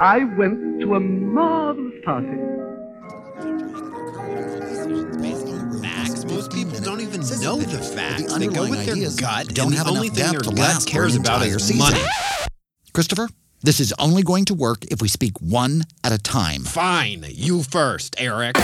I went to a marvelous party. Facts. Most people don't even know that the the facts. They go with their gut, don't and the have only enough thing depth their to gut cares about entire is season. money. Christopher, this is only going to work if we speak one at a time. Fine, you first, Eric.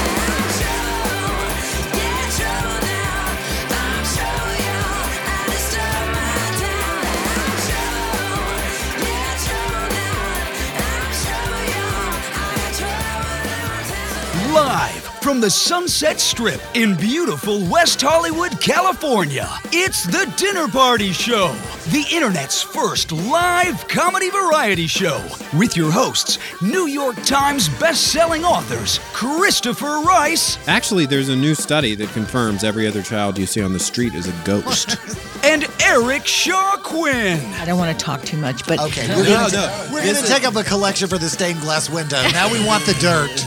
Live from the Sunset Strip in beautiful West Hollywood, California, it's the Dinner Party Show, the internet's first live comedy variety show with your hosts, New York Times best-selling authors Christopher Rice Actually, there's a new study that confirms every other child you see on the street is a ghost. and Eric Shaw Quinn. I don't want to talk too much, but Okay, we're No, gonna, no. we're gonna is- take up a collection for the stained glass window. Now we want the dirt.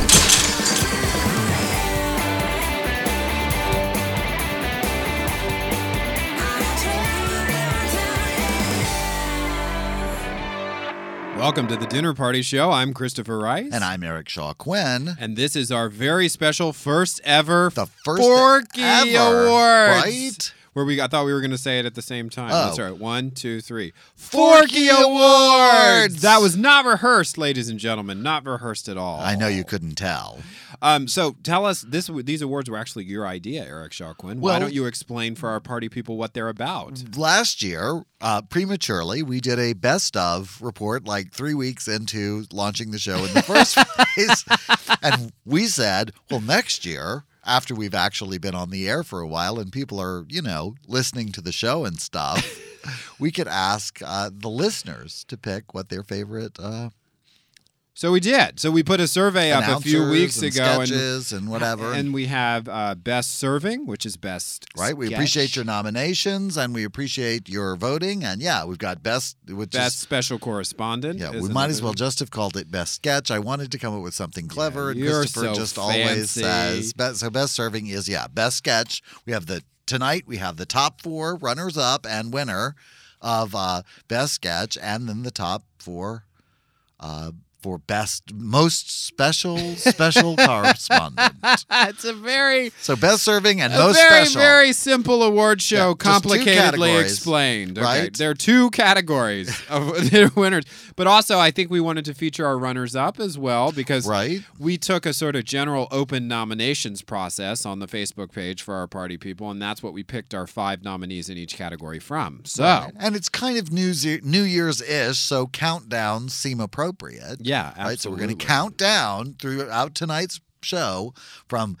Welcome to the Dinner Party Show. I'm Christopher Rice. And I'm Eric Shaw Quinn. And this is our very special first ever The first Forkie ever, Awards. right? Where we I thought we were going to say it at the same time. Oh. That's right. One, two, three. Forkie Awards! That was not rehearsed, ladies and gentlemen. Not rehearsed at all. I know you couldn't tell. Um, so tell us this. These awards were actually your idea, Eric Shaw Quinn. Why don't you explain for our party people what they're about? Last year, uh, prematurely, we did a best of report like three weeks into launching the show in the first place. And we said, well, next year, after we've actually been on the air for a while and people are, you know, listening to the show and stuff, we could ask uh, the listeners to pick what their favorite uh, So we did. So we put a survey up a few weeks and ago, sketches and, whatever. And we have uh, best serving, which is best. Right, we appreciate your nominations and we appreciate your voting. And yeah, we've got best, which best is special correspondent. Yeah, we might as well just have called it best sketch. I wanted to come up with something clever, and you're Christopher so just always says best, so. Best serving is yeah, best sketch. We have the tonight. We have the top four runners up and winner of uh, best sketch, and then the top four uh, for best most special special correspondent. it's a very, So best serving and most very, special. very simple award show, Yeah, complicatedly explained. Okay, right? there are two categories of the winners, but also I think we wanted to feature our runners-up as well because right. we took a sort of general open nominations process on the Facebook page for our party people, and that's what we picked our five nominees in each category from. So, And it's kind of New, Year, New Year's ish, so countdowns seem appropriate. yeah, absolutely. right? So we're going to count down throughout tonight's show from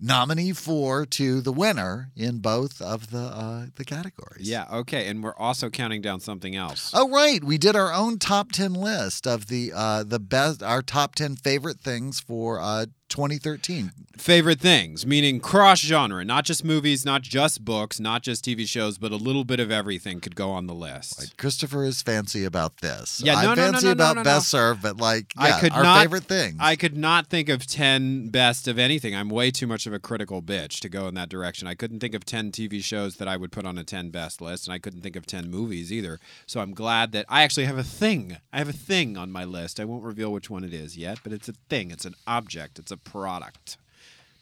nominee four to the winner in both of the uh, the categories. Yeah, okay, and we're also counting down something else. Oh right, we did our own top ten list of the uh, the best our top ten favorite things for uh, 2013. Favorite things, meaning cross genre, not just movies, not just books, not just TV shows, but a little bit of everything could go on the list. Like Christopher is fancy about this. Yeah, no, I'm no, fancy no, no, about best serve, but like I could our not- favorite things. I could not think of 10 best of anything. I'm way too much of a critical bitch to go in that direction. I couldn't think of 10 TV shows that I would put on a 10 best list, and I couldn't think of 10 movies either. So I'm glad that I actually have a thing. I have a thing on my list. I won't reveal which one it is yet, but it's a thing. It's an object. It's a product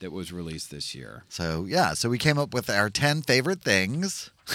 that was released this year. So yeah, so we came up with our ten favorite things.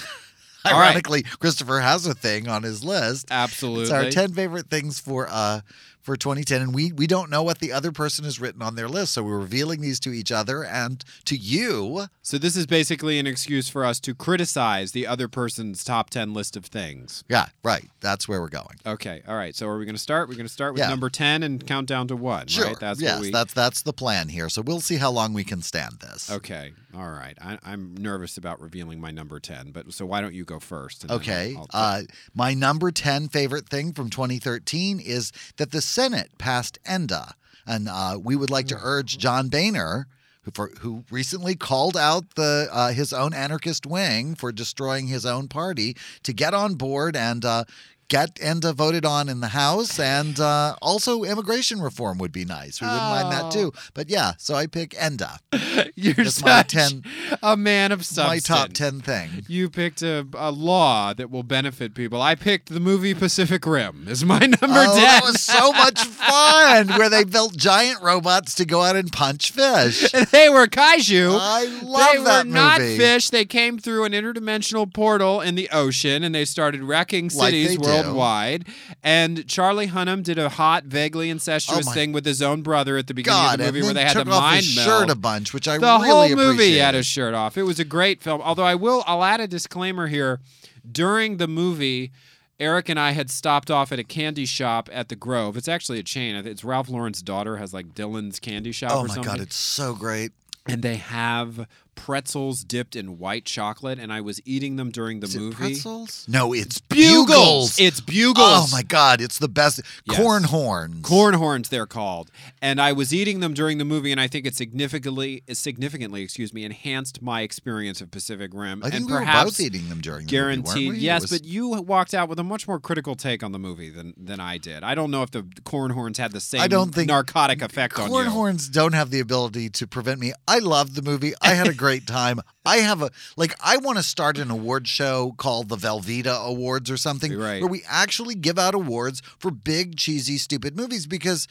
All right. Ironically, Christopher has a thing on his list. Absolutely. It's our ten favorite things for uh for 2010, and we we don't know what the other person has written on their list, so we're revealing these to each other and to you. So this is basically an excuse for us to criticize the other person's top 10 list of things. Yeah, right. That's where we're going. Okay. All right. So are we going to start? We're going to start with Yeah. number 10 and count down to 1, Sure. right? That's yes, what we that's that's the plan here. So we'll see how long we can stand this. Okay. All right. I, I'm nervous about revealing my number 10, but so why don't you go first? Okay. I'll- I'll- Uh, my number 10 favorite thing from 2013 is that the Senate passed ENDA. And uh, we would like to urge John Boehner, who, for, who recently called out the uh, his own anarchist wing for destroying his own party, to get on board and get ENDA voted on in the House. And uh, also, immigration reform would be nice. We wouldn't mind that too. But yeah, so I pick ENDA. You're That's my 10 a man of substance. my top 10 thing. You picked a, a law that will benefit people. I picked the movie Pacific Rim as my number 10. Oh, that was so much fun where they built giant robots to go out and punch fish. they were kaiju. I love that. they that were not fish. They came through an interdimensional portal in the ocean and they started wrecking Like cities they do. Worldwide. And Charlie Hunnam did a hot, vaguely incestuous Oh thing with his own brother at the beginning God, of the movie where they had the mind his meld. shirt a bunch, which I the really whole movie had his shirt off. It was a great film. Although I will, I'll add a disclaimer here. During the movie, Eric and I had stopped off at a candy shop at the Grove. It's actually a chain. It's Ralph Lauren's daughter has like Dylan's Candy Shop Oh my. God, it's so great. and they have pretzels dipped in white chocolate, and I was eating them during the Is it movie. pretzels? No, it's Bugles. bugles. It's bugles. Oh my God, it's the best. Yes. Corn horns. Corn horns, they're called, and I was eating them during the movie, and I think it significantly, significantly, excuse me, enhanced my experience of Pacific Rim, I think and we were perhaps both eating them during the movie, weren't we? It Yes, was- but you walked out with a much more critical take on the movie than than I did. I don't know if the corn horns had the same I don't think narcotic effect on corn horns don't have the ability to prevent me. I loved the movie. I had a great time. I have a like. I want to start an award show called the Velveeta Awards or something, Right. where we actually give out awards for big, cheesy, stupid movies because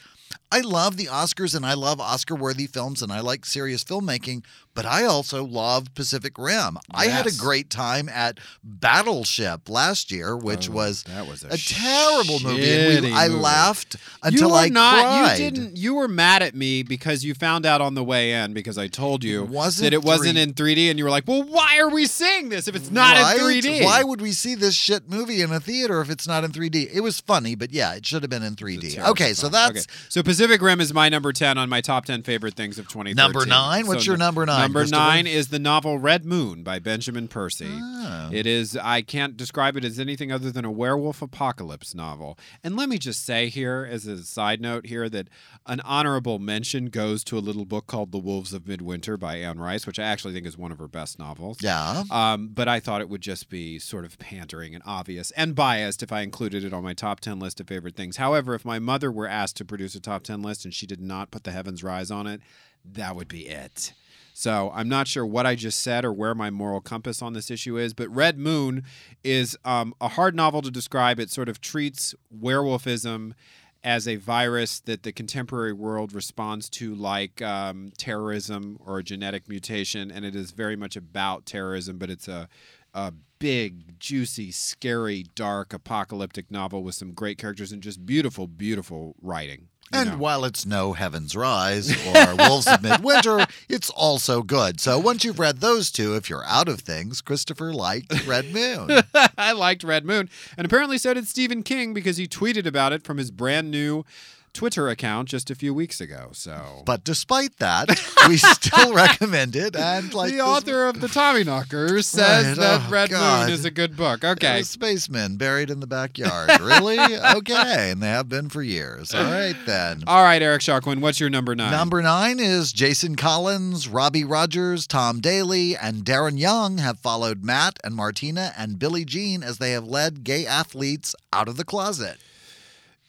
I love the Oscars and I love Oscar-worthy films and I like serious filmmaking. But I also love Pacific Rim. I had a great time at Battleship last year, which Oh, was that was a a terrible movie. And we, I movie. laughed you until were I not. cried. You didn't. You were mad at me because you found out on the way in because I told you wasn't that it wasn't in 3D, and you were like, "Well, why are we seeing this if it's not Right? in 3D?" Why would we see this shit movie in a theater if it's not in 3D? It was funny, but yeah, it should have been in 3D. Terrible Okay, so that's Okay. so Pacific Rim is my number 10 on my top 10 favorite things of 2013. Number nine? What's your number nine, Number 9 is the novel Red Moon by Benjamin Percy. Oh. It is I can't describe it as anything other than a werewolf apocalypse novel. And let me just say here as a side note here that an honorable mention goes to a little book called The Wolves of Midwinter by Anne Rice, which I actually think is one of her best novels. yeah. Um, but I thought it would just be sort of pandering and obvious and biased if I included it on my top 10 list of favorite things. However, if my mother were asked to produce a top 10 list and she did not put The Heavens Rise on it, that would be it. So I'm not sure what I just said or where my moral compass on this issue is, but Red Moon is um, a hard novel to describe. It sort of treats werewolfism as a virus that the contemporary world responds to like um, terrorism or a genetic mutation, and it is very much about terrorism, but it's a a big, juicy, scary, dark, apocalyptic novel with some great characters and just beautiful, beautiful writing. And know. while it's no Heaven's Rise or Wolves of Midwinter, it's also good. So once you've read those two, if you're out of things, Christopher liked Red Moon. I liked Red Moon, and apparently so did Stephen King because he tweeted about it from his brand new Twitter account just a few weeks ago. So, But despite that, we still recommend it. And like the author of the Tommyknockers says Right, that oh, Red God. Moon is a good book. Okay. spacemen buried in the backyard. Really? okay. And they have been for years. All right, then. All right, Eric Shaw Quinn, what's your number nine? Number nine is Jason Collins, Robbie Rogers, Tom Daley, and Darren Young have followed Matt and Martina and Billie Jean as they have led gay athletes out of the closet.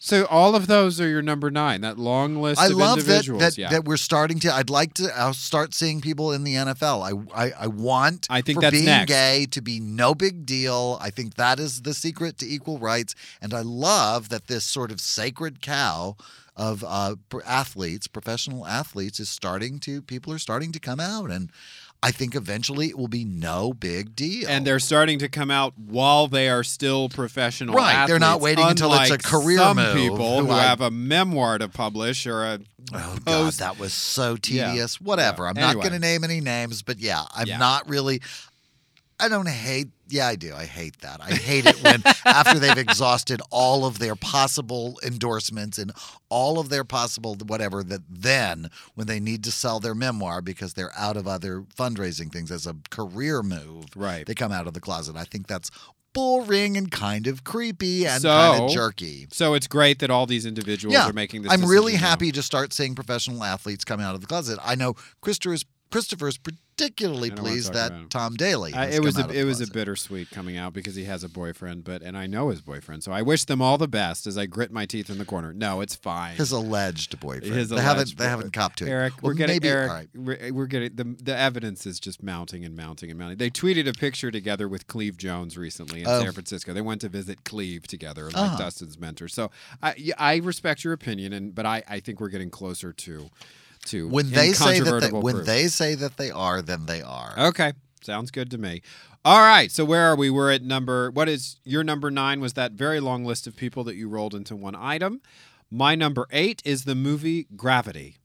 So all of those are your number nine. That long list I of love that individuals. that, yeah. that we're starting to. I'd like to uh, start seeing people in the NFL. I I, I want. I think for that's being next. gay to be no big deal. I think that is the secret to equal rights, and I love that this sort of sacred cow of uh, athletes, professional athletes, is starting to. People are starting to come out, and I think eventually it will be no big deal. And they're starting to come out while they are still professional Right, they're not waiting until it's a career some move, people who who I- have a memoir to publish or a Oh God, that was so Yeah. tedious. Whatever. Yeah. I'm Anyway. not going to name any names, but yeah, I'm Yeah. not really. I don't hate. Yeah, I do. I hate that. I hate it when after they've exhausted all of their possible endorsements and all of their possible whatever, that then when they need to sell their memoir because they're out of other fundraising things as a career move, Right. They come out of the closet. I think that's bullring and kind of creepy and kind of jerky. So it's great that all these individuals Yeah, are making this. I'm really decision now. happy to start seeing professional athletes come out of the closet. I know Christopher's Christopher's particularly I don't wanna pleased that. Tom Daley. Has it was a, it was a bittersweet coming out because he has a boyfriend, but and I know his boyfriend, so I wish them all the best as I grit my teeth in the corner. No, it's fine. his alleged boyfriend. His they alleged haven't they haven't copped to it. Eric, Well, we're getting maybe, Eric. right. We're, we're getting the the evidence is just mounting and mounting and mounting. They tweeted a picture together with Cleve Jones recently in Oh. San Francisco. They went to visit Cleve together, like Uh-huh. Dustin's mentor. So I I respect your opinion, and but I I think we're getting closer to to When they say that they, when proof. they say that they are, then they are. Okay. Sounds good to me. All right. So where are we? We're at number what is your number nine was that very long list of people that you rolled into one item. My number eight is the movie Gravity.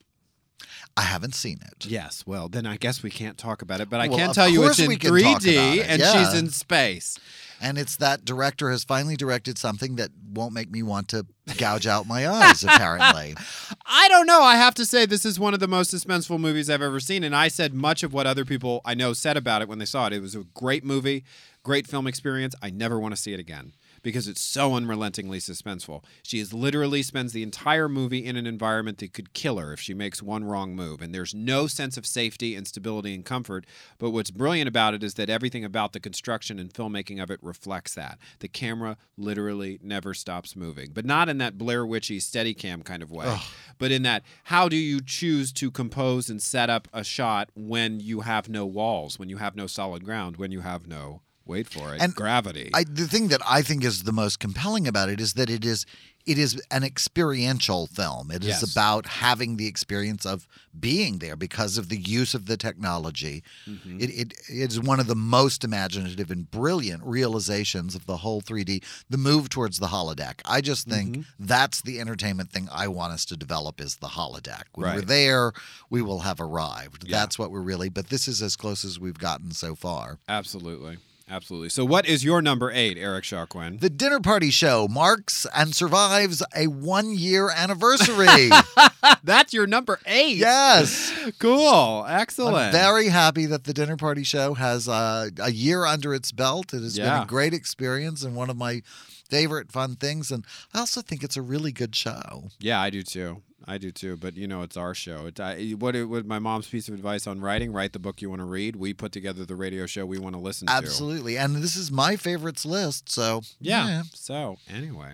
I haven't seen it. Yes. Well, then I guess we can't talk about it, but I Well, can tell you it's in we can talk 3D it, and yeah. she's in space. And it's that director has finally directed something that won't make me want to gouge out my eyes, apparently. I don't know. I have to say this is one of the most suspenseful movies I've ever seen, and I said much of what other people I know said about it when they saw it. It was a great movie, great film experience. I never want to see it again because it's so unrelentingly suspenseful. She is literally spends the entire movie in an environment that could kill her if she makes one wrong move, and there's no sense of safety and stability and comfort. But what's brilliant about it is that everything about the construction and filmmaking of it reflects that. The camera literally never stops moving, but not in that Blair Witchy Steadicam kind of way, but in that how do you choose to compose and set up a shot when you have no walls, when you have no solid ground, when you have no wait for it And gravity. I, the thing that I think is the most compelling about it is that it is it is an experiential film. It is Yes. about having the experience of being there because of the use of the technology. Mm-hmm. It, it is one of the most imaginative and brilliant realizations of the whole 3D. The move towards the holodeck. I just think Mm-hmm. that's the entertainment thing I want us to develop is the holodeck. When we're there, we will have arrived. Yeah. That's what we're really. But this is as close as we've gotten so far. Absolutely. Absolutely. So, what is your number eight, Eric Shaw Quinn? The Dinner Party Show marks and survives a one year anniversary. That's your number eight. yes. Cool. I'm Excellent. very happy that the Dinner Party Show has uh, a year under its belt. It has been a great experience and one of my favorite fun things. And I also think it's a really good show. yeah, I do too. I do too. But you know, it's our show. It, I, what what my mom's piece of advice on writing: write the book you want to read. We put together the radio show we want to listen to. Absolutely. And this is my favorites list. So, Yeah. So anyway,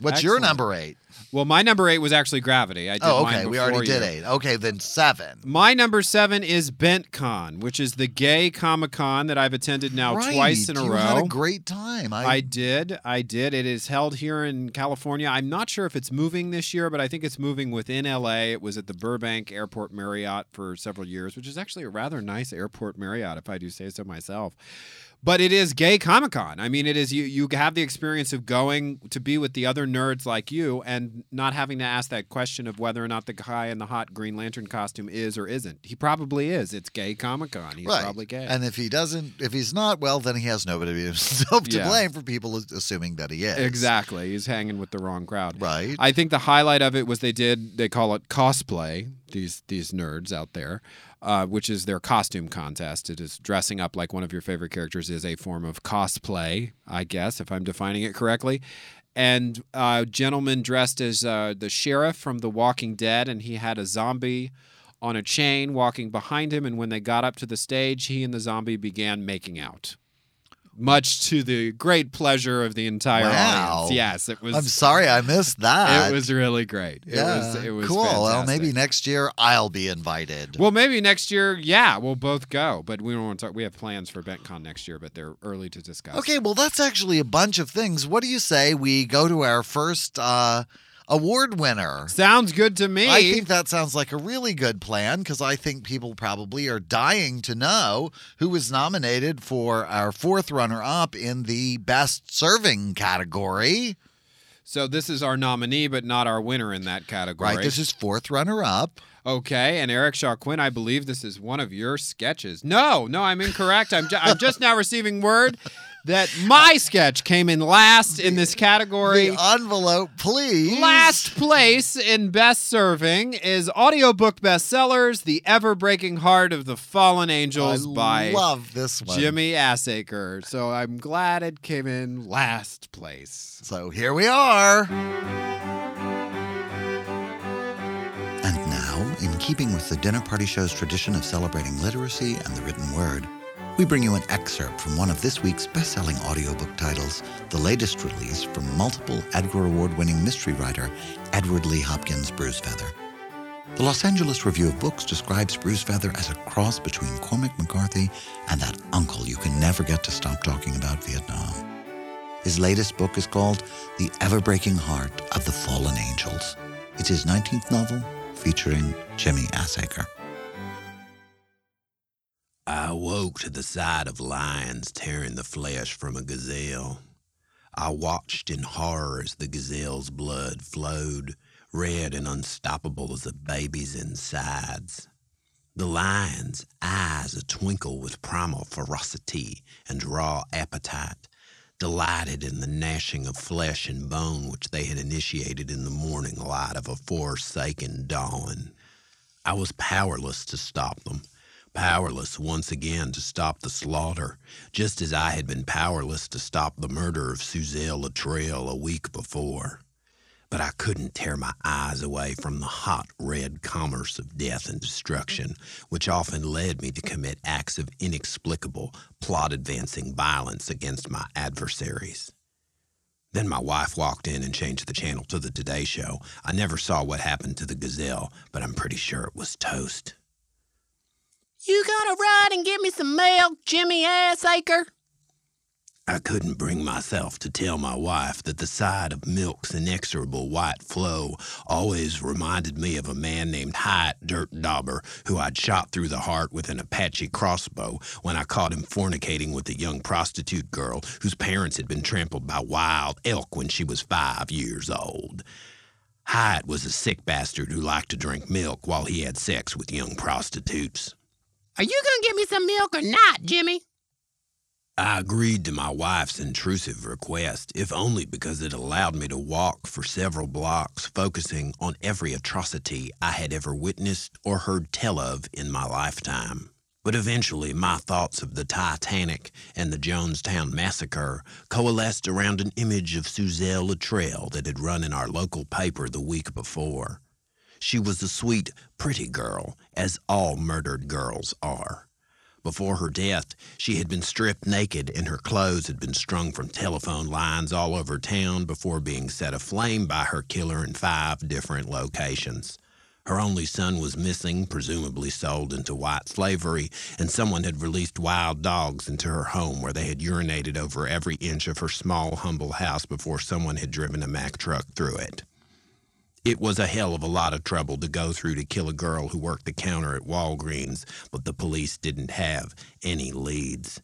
What's your number eight? well, my number eight was actually Gravity. I did Oh, okay. We already did you. eight. Okay, then seven. My number seven is BentCon, which is the gay Comic Con that I've attended now right. twice in a row. you row. had a great time. I did. I did. It is held here in California. I'm not sure if it's moving this year, but I think it's moving within LA. It was at the Burbank Airport Marriott for several years, which is actually a rather nice airport Marriott, if I do say so myself. But it is gay Comic Con. I mean, it is you. You have the experience of going to be with the other nerds like you, and not having to ask that question of whether or not the guy in the hot Green Lantern costume is or isn't. He probably is. It's gay Comic Con. He's right. probably gay. And if he doesn't, if he's not, well, then he has nobody himself to Yeah. blame for people assuming that he is. Exactly. He's hanging with the wrong crowd. Right. I think the highlight of it was they did they call it cosplay. These these nerds out there, uh, which is their costume contest. It is dressing up like one of your favorite characters is a form of cosplay, I guess, if I'm defining it correctly. And uh, gentleman dressed as uh, the sheriff from The Walking Dead, and he had a zombie on a chain walking behind him. And when they got up to the stage, he and the zombie began making out. Much to the great pleasure of the entire Wow. audience. Yes, it was. I'm sorry I missed that. It was really great. It yeah. was it was cool. Well, maybe next year I'll be invited. Well, maybe next year, yeah, we'll both go. But we don't want to talk. We have plans for BentCon next year, but they're early to discuss. Okay, well, that's actually a bunch of things. What do you say we go to our first uh, award winner. Sounds good to me. I think that sounds like a really good plan because I think people probably are dying to know who was nominated for our fourth runner up in the best serving category. so this is our nominee, but not our winner in that category. Right. This is fourth runner up. Okay, and Eric Shaw Quinn, I believe this is one of your sketches. No, no, I'm incorrect. I'm, ju- I'm just now receiving word that my sketch came in last in this category. The envelope, please. Last place in best serving is audiobook bestsellers The Ever Breaking Heart of the Fallen Angels I by love this one. Jimmy Assaker. So I'm glad it came in last place. So here we are. And now, in keeping with the Dinner Party Show's tradition of celebrating literacy and the written word, we bring you an excerpt from one of this week's best-selling audiobook titles, the latest release from multiple Edgar Award-winning mystery writer Edward Lee Hopkins Bruisefeather. The Los Angeles Review of Books describes Bruisefeather as a cross between Cormac McCarthy and that uncle you can never get to stop talking about Vietnam. His latest book is called The Ever Breaking Heart of the Fallen Angels. It's his 19th novel featuring Jimmy Assaker. I awoke to the sight of lions tearing the flesh from a gazelle. I watched in horror as the gazelle's blood flowed, red and unstoppable as a baby's insides. The lion's eyes a twinkle with primal ferocity and raw appetite, delighted in the gnashing of flesh and bone which they had initiated in the morning light of a forsaken dawn. I was powerless to stop them, powerless once again to stop the slaughter, just as I had been powerless to stop the murder of Suzelle Latrell a week before. But I couldn't tear my eyes away from the hot red commerce of death and destruction, which often led me to commit acts of inexplicable, plot advancing violence against my adversaries. Then my wife walked in and changed the channel to the Today Show. I never saw what happened to the gazelle, but I'm pretty sure it was toast. You gotta ride and get me some milk, Jimmy Assacre? I couldn't bring myself to tell my wife that the sight of milk's inexorable white flow always reminded me of a man named Hyatt Dirt Dauber who I'd shot through the heart with an Apache crossbow when I caught him fornicating with a young prostitute girl whose parents had been trampled by wild elk when she was five years old. Hyatt was a sick bastard who liked to drink milk while he had sex with young prostitutes. Are you gonna get me some milk or not, Jimmy? I agreed to my wife's intrusive request, if only because it allowed me to walk for several blocks, focusing on every atrocity I had ever witnessed or heard tell of in my lifetime. But eventually, my thoughts of the Titanic and the Jonestown massacre coalesced around an image of Suzelle Latrell that had run in our local paper the week before. She was a sweet, pretty girl, as all murdered girls are. Before her death, she had been stripped naked and her clothes had been strung from telephone lines all over town before being set aflame by her killer in five different locations. Her only son was missing, presumably sold into white slavery, and someone had released wild dogs into her home where they had urinated over every inch of her small, humble house before someone had driven a Mack truck through it. It was a hell of a lot of trouble to go through to kill a girl who worked the counter at Walgreens, but the police didn't have any leads.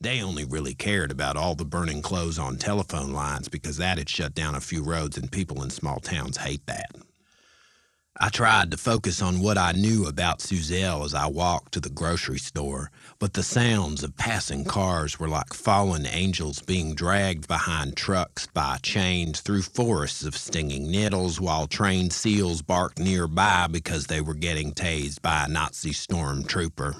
They only really cared about all the burning clothes on telephone lines because that had shut down a few roads and people in small towns hate that. I tried to focus on what I knew about Suzelle as I walked to the grocery store, but the sounds of passing cars were like fallen angels being dragged behind trucks by chains through forests of stinging nettles while trained seals barked nearby because they were getting tased by a Nazi stormtrooper.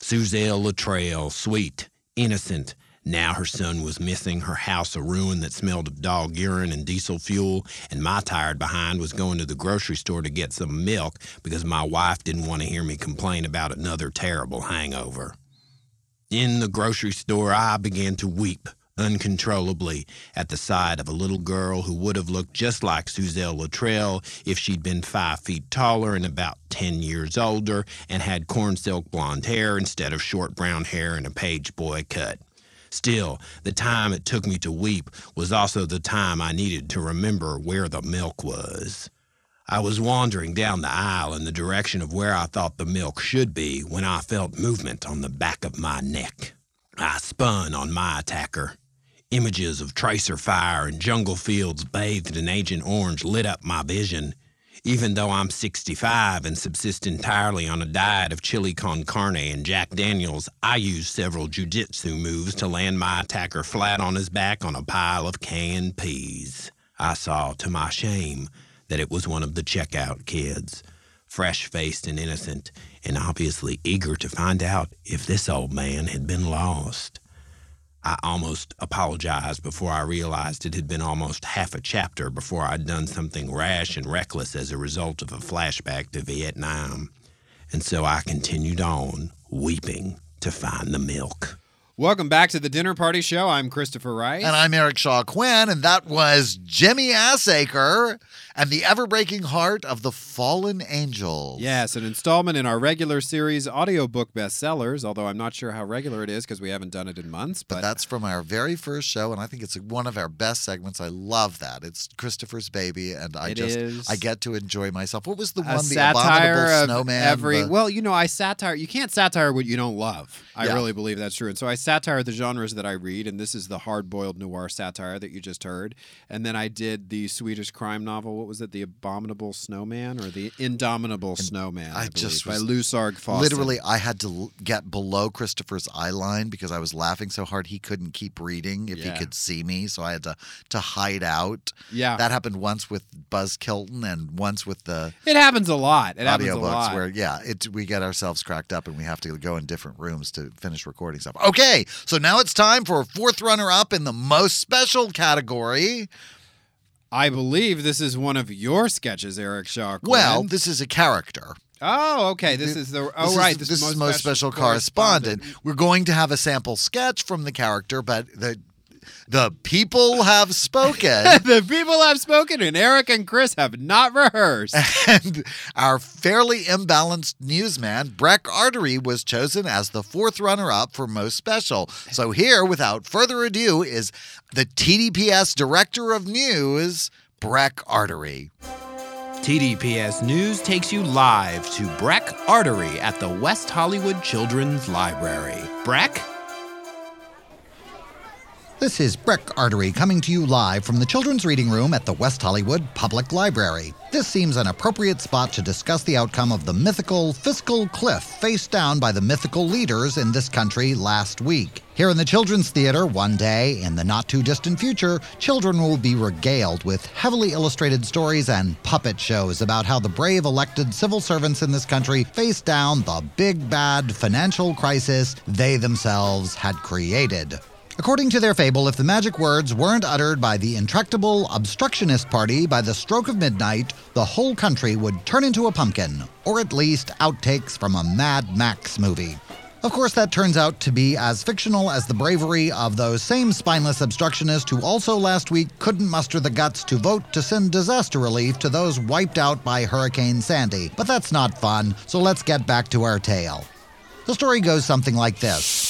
Suzelle Latrell, sweet, innocent, now her son was missing, her house a ruin that smelled of dog urine and diesel fuel, and my tired behind was going to the grocery store to get some milk because my wife didn't want to hear me complain about another terrible hangover. In the grocery store, I began to weep uncontrollably at the sight of a little girl who would have looked just like Suzelle Latrell if she'd been five feet taller and about 10 years older and had corn silk blonde hair instead of short brown hair and a page boy cut. Still, the time it took me to weep was also the time I needed to remember where the milk was. I was wandering down the aisle in the direction of where I thought the milk should be when I felt movement on the back of my neck. I spun on my attacker. Images of tracer fire and jungle fields bathed in Agent Orange lit up my vision. Even though I'm 65 and subsist entirely on a diet of chili con carne and Jack Daniels, I use several jujitsu moves to land my attacker flat on his back on a pile of canned peas. I saw, to my shame, that it was one of the checkout kids, fresh faced and innocent, and obviously eager to find out if this old man had been lost. I almost apologized before I realized it had been almost half a chapter before I'd done something rash and reckless as a result of a flashback to Vietnam. And so I continued on, weeping, to find the milk. Welcome back to the Dinner Party Show. I'm Christopher Rice. And I'm Eric Shaw Quinn, and that was Jimmy Assaker and the ever breaking heart of the fallen angels. Yes, an installment in our regular series audiobook bestsellers, although I'm not sure how regular it is because we haven't done it in months. But But, that's from our very first show, and I think it's one of our best segments. I love that. It's Christopher's baby, and I It just is. I get to enjoy myself. What was the a one? The satire abominable snowman. every the- well you know i satire you can't satire what you don't love i Yeah. really believe that's true and so i satire the genres that i read and this is the hard-boiled noir satire that you just heard and then i did the swedish crime novel what was it the abominable snowman or the indomitable snowman I I, just by Lusarg Fossen. Literally, I had to l- get below Christopher's eye line because I was laughing so hard he couldn't keep reading if Yeah. he could see me. So I had to to hide out. yeah That happened once with Buzz Kilton and once with the it happens a lot it happens a audiobooks lot where yeah, it we get ourselves cracked up and we have to go in different rooms to finish recording stuff. Okay, so now it's time for fourth runner up in the most special category. I believe this is one of your sketches eric shaw Well, this is a character. oh okay this is the oh This right is, this, this is is most special correspondent. We're going to have a sample sketch from the character, but the the people have spoken. the people have spoken, and Eric and Chris have not rehearsed. and our fairly imbalanced newsman, Breck Artery, was chosen as the fourth runner up for most special. So, here, without further ado, is the TDPS Director of News, Breck Artery. TDPS News takes you live to Breck Artery at the West Hollywood Children's Library. Breck? This is Breck Artery coming to you live from the Children's Reading Room at the West Hollywood Public Library. This seems an appropriate spot to discuss the outcome of the mythical fiscal cliff faced down by the mythical leaders in this country last week. Here in the Children's Theater, one day in the not too distant future, children will be regaled with heavily illustrated stories and puppet shows about how the brave elected civil servants in this country faced down the big bad financial crisis they themselves had created. According to their fable, if the magic words weren't uttered by the intractable obstructionist party by the stroke of midnight, the whole country would turn into a pumpkin, or at least outtakes from a Mad Max movie. Of course, that turns out to be as fictional as the bravery of those same spineless obstructionists who also last week couldn't muster the guts to vote to send disaster relief to those wiped out by Hurricane Sandy. But that's not fun, so let's get back to our tale. The story goes something like this.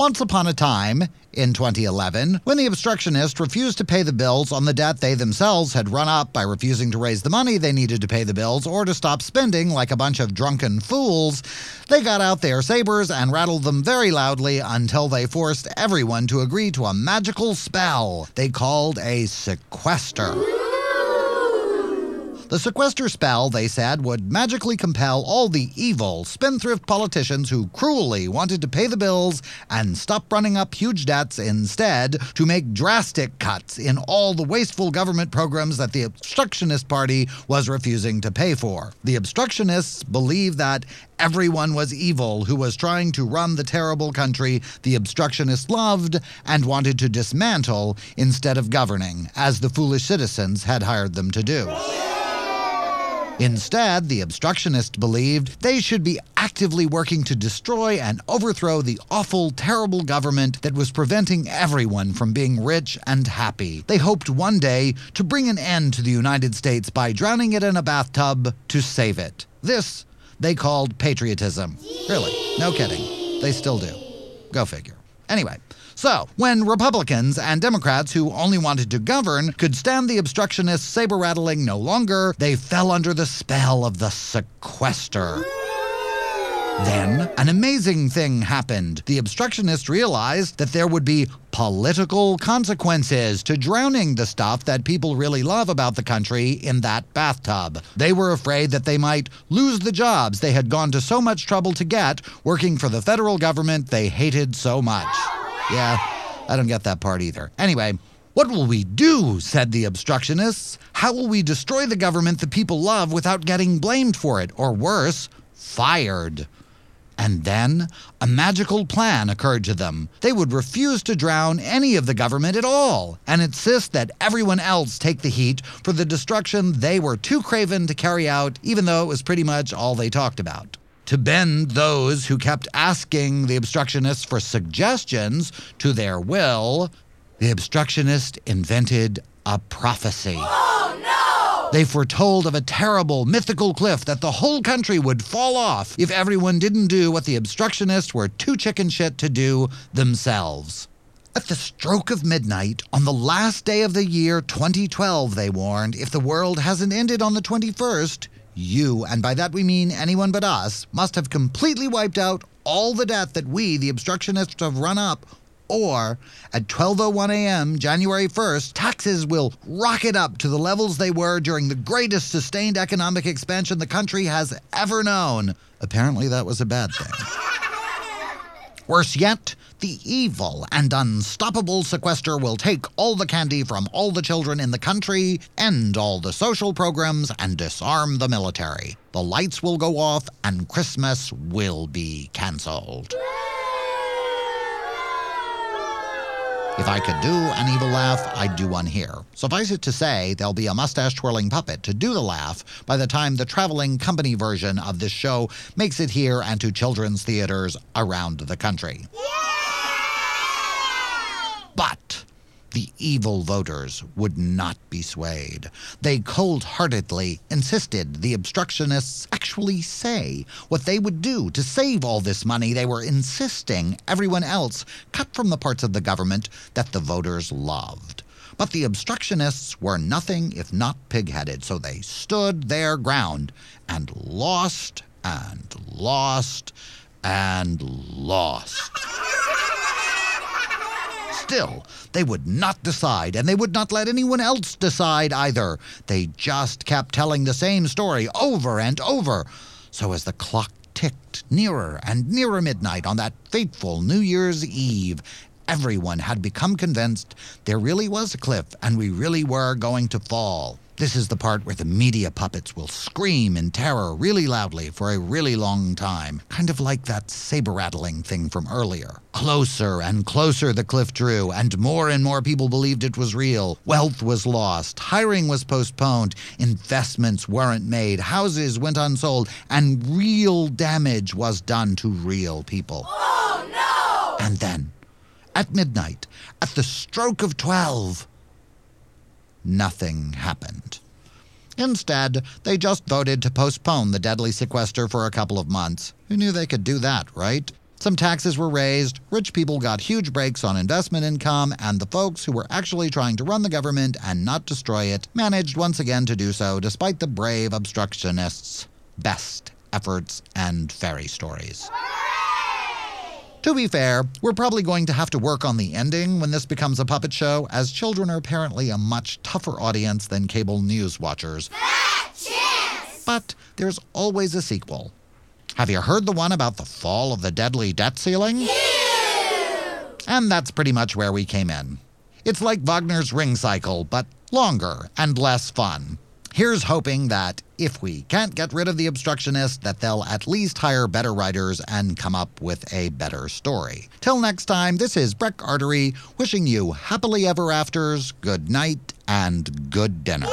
Once upon a time, in 2011, when the obstructionists refused to pay the bills on the debt they themselves had run up by refusing to raise the money they needed to pay the bills or to stop spending like a bunch of drunken fools, they got out their sabers and rattled them very loudly until they forced everyone to agree to a magical spell they called a sequester. The sequester spell, they said, would magically compel all the evil, spendthrift politicians who cruelly wanted to pay the bills and stop running up huge debts instead to make drastic cuts in all the wasteful government programs that the obstructionist party was refusing to pay for. The obstructionists believed that everyone was evil who was trying to run the terrible country the obstructionists loved and wanted to dismantle instead of governing, as the foolish citizens had hired them to do. Instead, the obstructionists believed they should be actively working to destroy and overthrow the awful, terrible government that was preventing everyone from being rich and happy. They hoped one day to bring an end to the United States by drowning it in a bathtub to save it. This they called patriotism. Really, no kidding. They still do. Go figure. Anyway, so when Republicans and Democrats who only wanted to govern could stand the obstructionist saber rattling no longer, they fell under the spell of the sequester. Then, an amazing thing happened. The obstructionists realized that there would be political consequences to drowning the stuff that people really love about the country in that bathtub. They were afraid that they might lose the jobs they had gone to so much trouble to get working for the federal government they hated so much. Yeah, I don't get that part either. Anyway, what will we do? said the obstructionists. How will we destroy the government the people love without getting blamed for it? Or worse, fired. And then a magical plan occurred to them. They would refuse to drown any of the government at all and insist that everyone else take the heat for the destruction they were too craven to carry out, even though it was pretty much all they talked about. To bend those who kept asking the obstructionists for suggestions to their will, the obstructionist invented a prophecy. Oh, they foretold of a terrible mythical cliff that the whole country would fall off if everyone didn't do what the obstructionists were too chicken shit to do themselves. At the stroke of midnight, on the last day of the year 2012, they warned, if the world hasn't ended on the 21st, you, and by that we mean anyone but us, must have completely wiped out all the debt that we, the obstructionists, have run up or at 12:01 a.m. January 1st, taxes will rocket up to the levels they were during the greatest sustained economic expansion the country has ever known. Apparently that was a bad thing. Worse yet, the evil and unstoppable sequester will take all the candy from all the children in the country, end all the social programs, and disarm the military. The lights will go off, and Christmas will be canceled. If I could do an evil laugh, I'd do one here. Suffice it to say, there'll be a mustache twirling puppet to do the laugh by the time the traveling company version of this show makes it here and to children's theaters around the country. Yeah! But the evil voters would not be swayed. They cold heartedly insisted the obstructionists actually say what they would do to save all this money they were insisting everyone else cut from the parts of the government that the voters loved. But the obstructionists were nothing if not pig headed, so they stood their ground and lost and lost and lost. Still, they would not decide, and they would not let anyone else decide either. They just kept telling the same story over and over. So as the clock ticked nearer and nearer midnight on that fateful New Year's Eve, everyone had become convinced there really was a cliff and we really were going to fall. This is the part where the media puppets will scream in terror really loudly for a really long time, kind of like that saber rattling thing from earlier. Closer and closer the cliff drew, and more and more people believed it was real. Wealth was lost, hiring was postponed, investments weren't made, houses went unsold, and real damage was done to real people. Oh no! And then, at midnight, at the stroke of twelve, nothing happened. Instead, they just voted to postpone the deadly sequester for a couple of months. Who knew they could do that, right? Some taxes were raised, rich people got huge breaks on investment income, and the folks who were actually trying to run the government and not destroy it managed once again to do so despite the brave obstructionists' best efforts and fairy stories. To be fair, we're probably going to have to work on the ending when this becomes a puppet show, as children are apparently a much tougher audience than cable news watchers. But there's always a sequel. Have you heard the one about the fall of the deadly debt ceiling? And that's pretty much where we came in. It's like Wagner's Ring Cycle, but longer and less fun. Here's hoping that if we can't get rid of the obstructionists, that they'll at least hire better writers and come up with a better story. Till next time, this is Breck Artery wishing you happily ever afters, good night, and good dinner.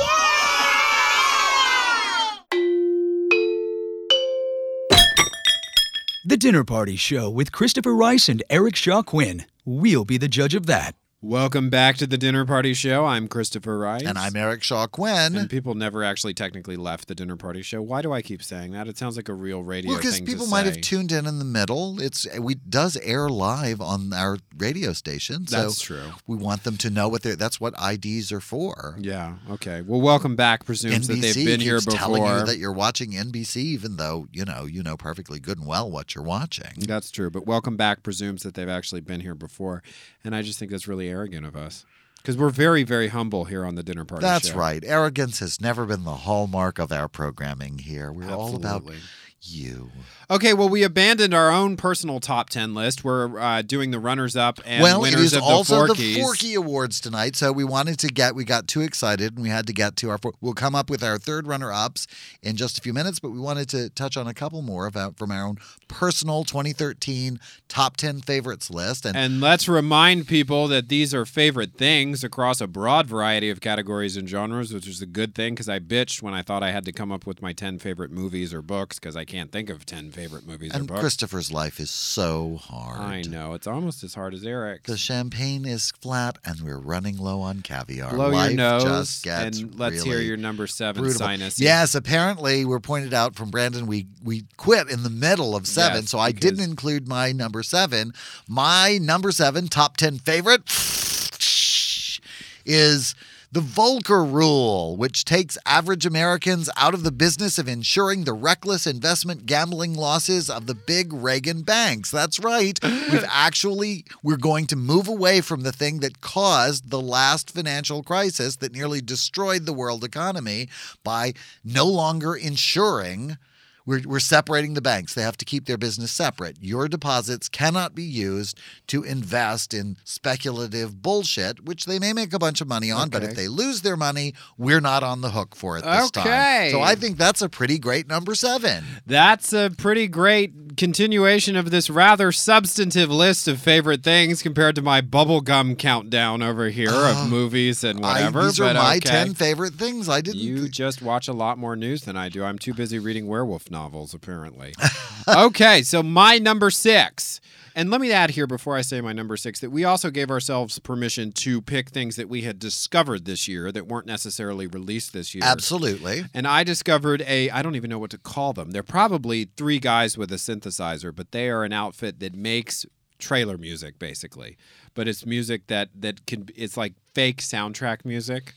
The Dinner Party Show with Christopher Rice and Eric Shaw Quinn. We'll be the judge of that. Welcome back to the Dinner Party Show. I'm Christopher Rice. And I'm Eric Shaw Quinn. And people never actually technically left the Dinner Party Show. Why do I keep saying that? It sounds like a real radio Well, because people might have tuned in in the middle. It's we does air live on our radio station. That's true. We want them to know what they're. That's what IDs are for. Yeah. Okay. Well, welcome back presumes that NBC they've been here before. telling you that you're watching NBC, even though you know you know perfectly good and well what you're watching. That's true. But welcome back presumes that they've actually been here before, and I just think that's really arrogant of us because we're very, very humble here on the dinner party. That's Show. right. Arrogance has never been the hallmark of our programming here. We're all about Absolutely. You. Okay, well, we abandoned our own personal top 10 list. We're uh, doing the runners up and well, it winners is of the also Forkies. the Forkie Awards tonight, so we wanted to get. We got too excited, and we had to get to our. four- We'll come up with our third runner-ups in just a few minutes, but we wanted to touch on a couple more about from our own personal 2013 top 10 favorites list. And, And let's remind people that these are favorite things across a broad variety of categories and genres, which is a good thing because I bitched when I thought I had to come up with my 10 favorite movies or books because I can't think of 10 favorite movies or and. Christopher's life is so hard. I know. It's almost as hard as Eric's. The champagne is flat, and we're running low on caviar. Blow Life your nose just gets and let's hear your number seven brutal. sinus. Yes, apparently we're pointed out from Brandon. We we quit in the middle of seven, Yes, so I didn't include my number seven. My number seven top ten favorite is the Volcker Rule, which takes average Americans out of the business of insuring the reckless investment gambling losses of the big Reagan banks. That's right. We've actually we're going to move away from the thing that caused the last financial crisis that nearly destroyed the world economy by no longer insuring we're, we're separating the banks. They have to keep their business separate. Your deposits cannot be used to invest in speculative bullshit, which they may make a bunch of money on, but if they lose their money, we're not on the hook for it this Okay. time. So I think that's a pretty great number seven. That's a pretty great continuation of this rather substantive list of favorite things compared to my bubblegum countdown over here of ah, movies and whatever. I, these are but my okay. 10 favorite things. I didn't. You just watch a lot more news than I do. I'm too busy reading werewolf novels, apparently. okay, so my number six. And let me add here before I say my number six that we also gave ourselves permission to pick things that we had discovered this year that weren't necessarily released this year. Absolutely. And I discovered a, I don't even know what to call them. They're probably three guys with a synthesizer, but they are an outfit that makes trailer music basically. But it's music that that can it's like fake soundtrack music.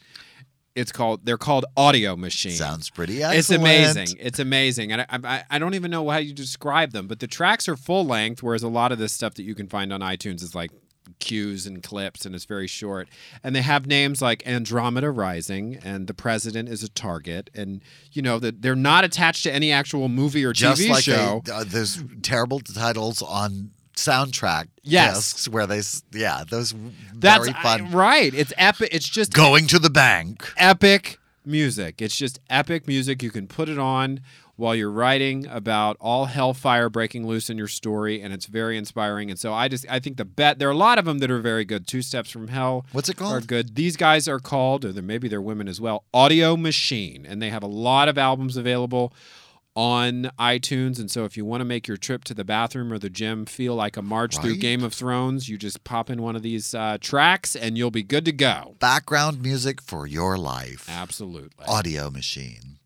It's called they're called Audio machines. Sounds pretty It's amazing. It's amazing, and I, I I don't even know how you describe them. But the tracks are full length, whereas a lot of this stuff that you can find on iTunes is like cues and clips, and it's very short. And they have names like Andromeda Rising, and the President is a Target, and you know that they're not attached to any actual movie or Just TV like show. A, uh, there's terrible titles on soundtrack Yes. discs where they, yeah, those That's very fun. I- right. It's epic. It's just Going to the bank. epic music. It's just epic music. You can put it on while you're writing about all hellfire breaking loose in your story, and it's very inspiring. And so I just I think the bet there are a lot of them that are very good. Two Steps from Hell. What's it called? Are good. These guys are called, or they're- maybe they're women as well. Audio Machine, and they have a lot of albums available on iTunes. And so if you want to make your trip to the bathroom or the gym feel like a march through Game of Thrones, you just pop in one of these uh, tracks, and you'll be good to go. Background music for your life. Absolutely. Audio machine.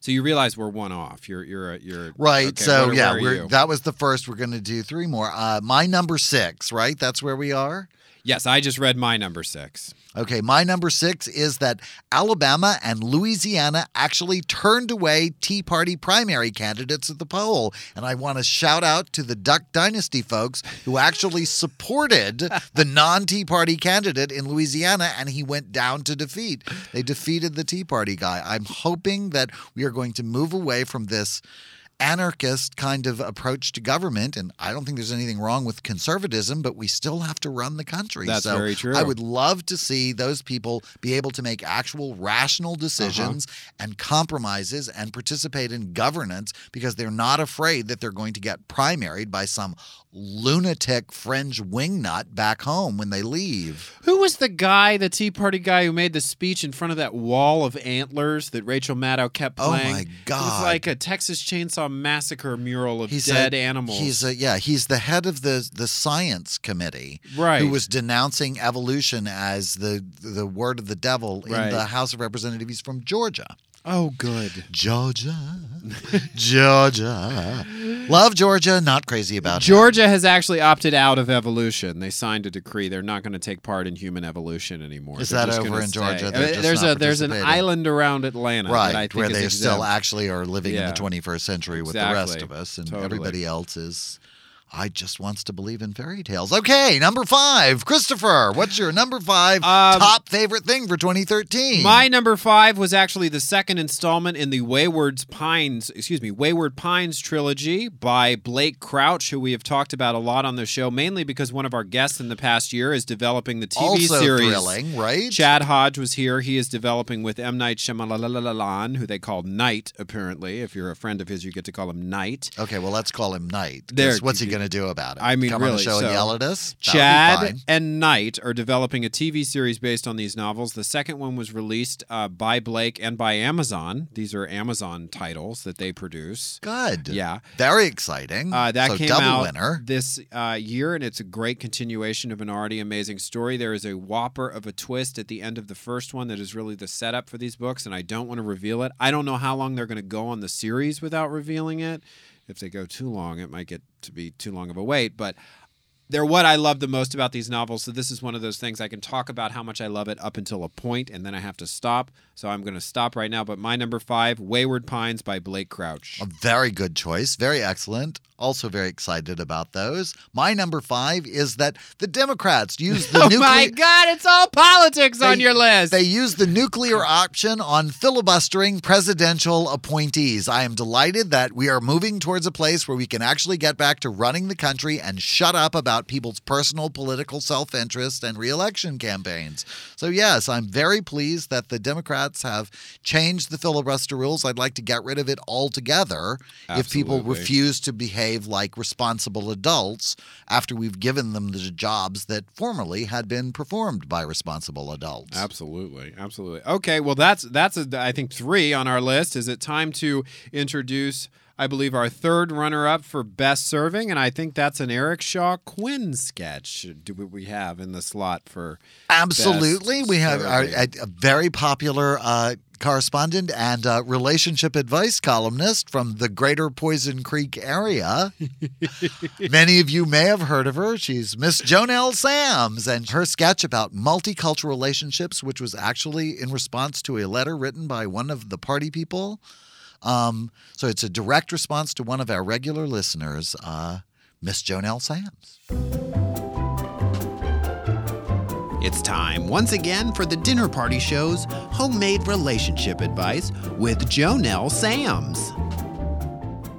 So you realize we're one off. You're you're you're Right. okay, so where- yeah, where we're, that was the first. We're going to do three more. Uh, my number six, right? That's where we are. Yes, I just read my number six. Okay, my number six is that Alabama and Louisiana actually turned away Tea Party primary candidates at the poll. And I want to shout out to the Duck Dynasty folks who actually supported the non Tea Party candidate in Louisiana and he went down to defeat. They defeated the Tea Party guy. I'm hoping that we are going to move away from this anarchist kind of approach to government and I don't think there's anything wrong with conservatism but we still have to run the country That's so very true. I would love to see those people be able to make actual rational decisions uh-huh. and compromises and participate in governance because they're not afraid that they're going to get primaried by some lunatic fringe wingnut back home when they leave. Who was the guy, the Tea Party guy, who made the speech in front of that wall of antlers that Rachel Maddow kept playing? Oh, playing? my It was God. like a Texas Chainsaw Massacre mural of He's dead a, animals. He's a yeah, he's the head of the the science committee, Right. Who was denouncing evolution as the the word of the devil in Right. the House of Representatives. He's from Georgia. Oh, good. Georgia, Georgia. Love Georgia, not crazy about. Georgia has actually opted out of evolution. They signed a decree; they're not going to take part in human evolution anymore. Is They're that just over gonna in stay. Georgia? I They're mean, just there's not a there's an participating. island around Atlanta, that I Right, think where is they still exempt. actually are living in Yeah. the 21st century with the rest Exactly. of us, and Totally. everybody else is. I just wants to believe in fairy tales. Okay, number five, Christopher. What's your number five Um, top favorite thing for 2013? My number five was actually the second installment in the Wayward Pines, excuse me, Wayward Pines trilogy by Blake Crouch, who we have talked about a lot on the show, mainly because one of our guests in the past year is developing the TV series. also series. thrilling, right? Chad Hodge was here. He is developing with M. Night Shyamalan, who they call Night, apparently. If you're a friend of his, you get to call him Night. Okay, well, let's call him Night. There- what's he going to do about it? I mean, Come on the really, show and so yell at us? Chad and Night are developing a TV series based on these novels. The second one was released uh, by Blake and by Amazon. These are Amazon titles that they produce. Good. Yeah. Very exciting. Uh, that so came double out winner. this uh, year, and it's a great continuation of an already amazing story. There is a whopper of a twist at the end of the first one that is really the setup for these books, and I don't want to reveal it. I don't know how long they're going to go on the series without revealing it. If they go too long, it might get to be too long of a wait, but they're what I love the most about these novels. So this is one of those things I can talk about how much I love it up until a point, and then I have to stop. So I'm going to stop right now. But my number five, Wayward Pines by Blake Crouch. A very good choice. Very excellent. Also very excited about those. My number five is that the Democrats use the Oh nuclear. my God! It's all politics on your list. They use the nuclear option on filibustering presidential appointees. I am delighted that we are moving towards a place where we can actually get back to running the country and shut up about people's personal political self interest and reelection campaigns. So, yes, I'm very pleased that the Democrats have changed the filibuster rules. I'd like to get rid of it altogether if people refuse to behave like responsible adults after we've given them the jobs that formerly had been performed by responsible adults. Absolutely, absolutely. Okay, well that's that's a, I think three on our list. Is it time to introduce? I believe our third runner-up for best serving, and I think that's an Eric Shaw Quinn sketch. Do we have in the slot for? Absolutely. We have our, a, a very popular uh, correspondent and uh, relationship advice columnist from the greater Poison Creek area. Many of you may have heard of her. She's Miss Jonelle Sams, and her sketch about multicultural relationships, which was actually in response to a letter written by one of the party people. Um, so it's a direct response to one of our regular listeners, uh, Miss Jonelle Sams. It's time once again for the Dinner Party Show's homemade relationship advice with Jonelle Sams.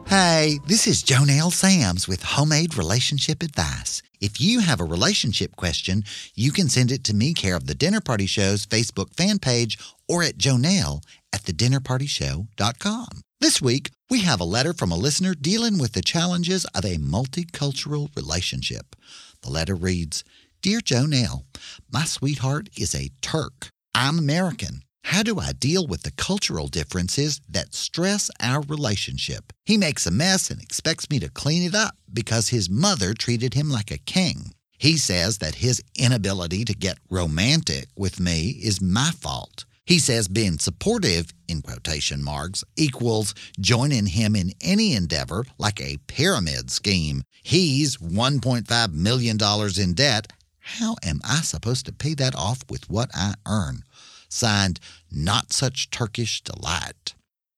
Hey, this is Jonelle Sams with Homemade Relationship Advice. If you have a relationship question, you can send it to me, care of the Dinner Party Show's Facebook fan page, or at Jonelle thedinnerpartyshow.com. This week, we have a letter from a listener dealing with the challenges of a multicultural relationship. The letter reads Dear Jonelle, my sweetheart is a Turk. I'm American. How do I deal with the cultural differences that stress our relationship? He makes a mess and expects me to clean it up because his mother treated him like a king. He says that his inability to get romantic with me is my fault. He says being supportive, in quotation marks, equals joining him in any endeavor like a pyramid scheme. He's $1.5 million in debt. How am I supposed to pay that off with what I earn? Signed, Not Such Turkish Delight.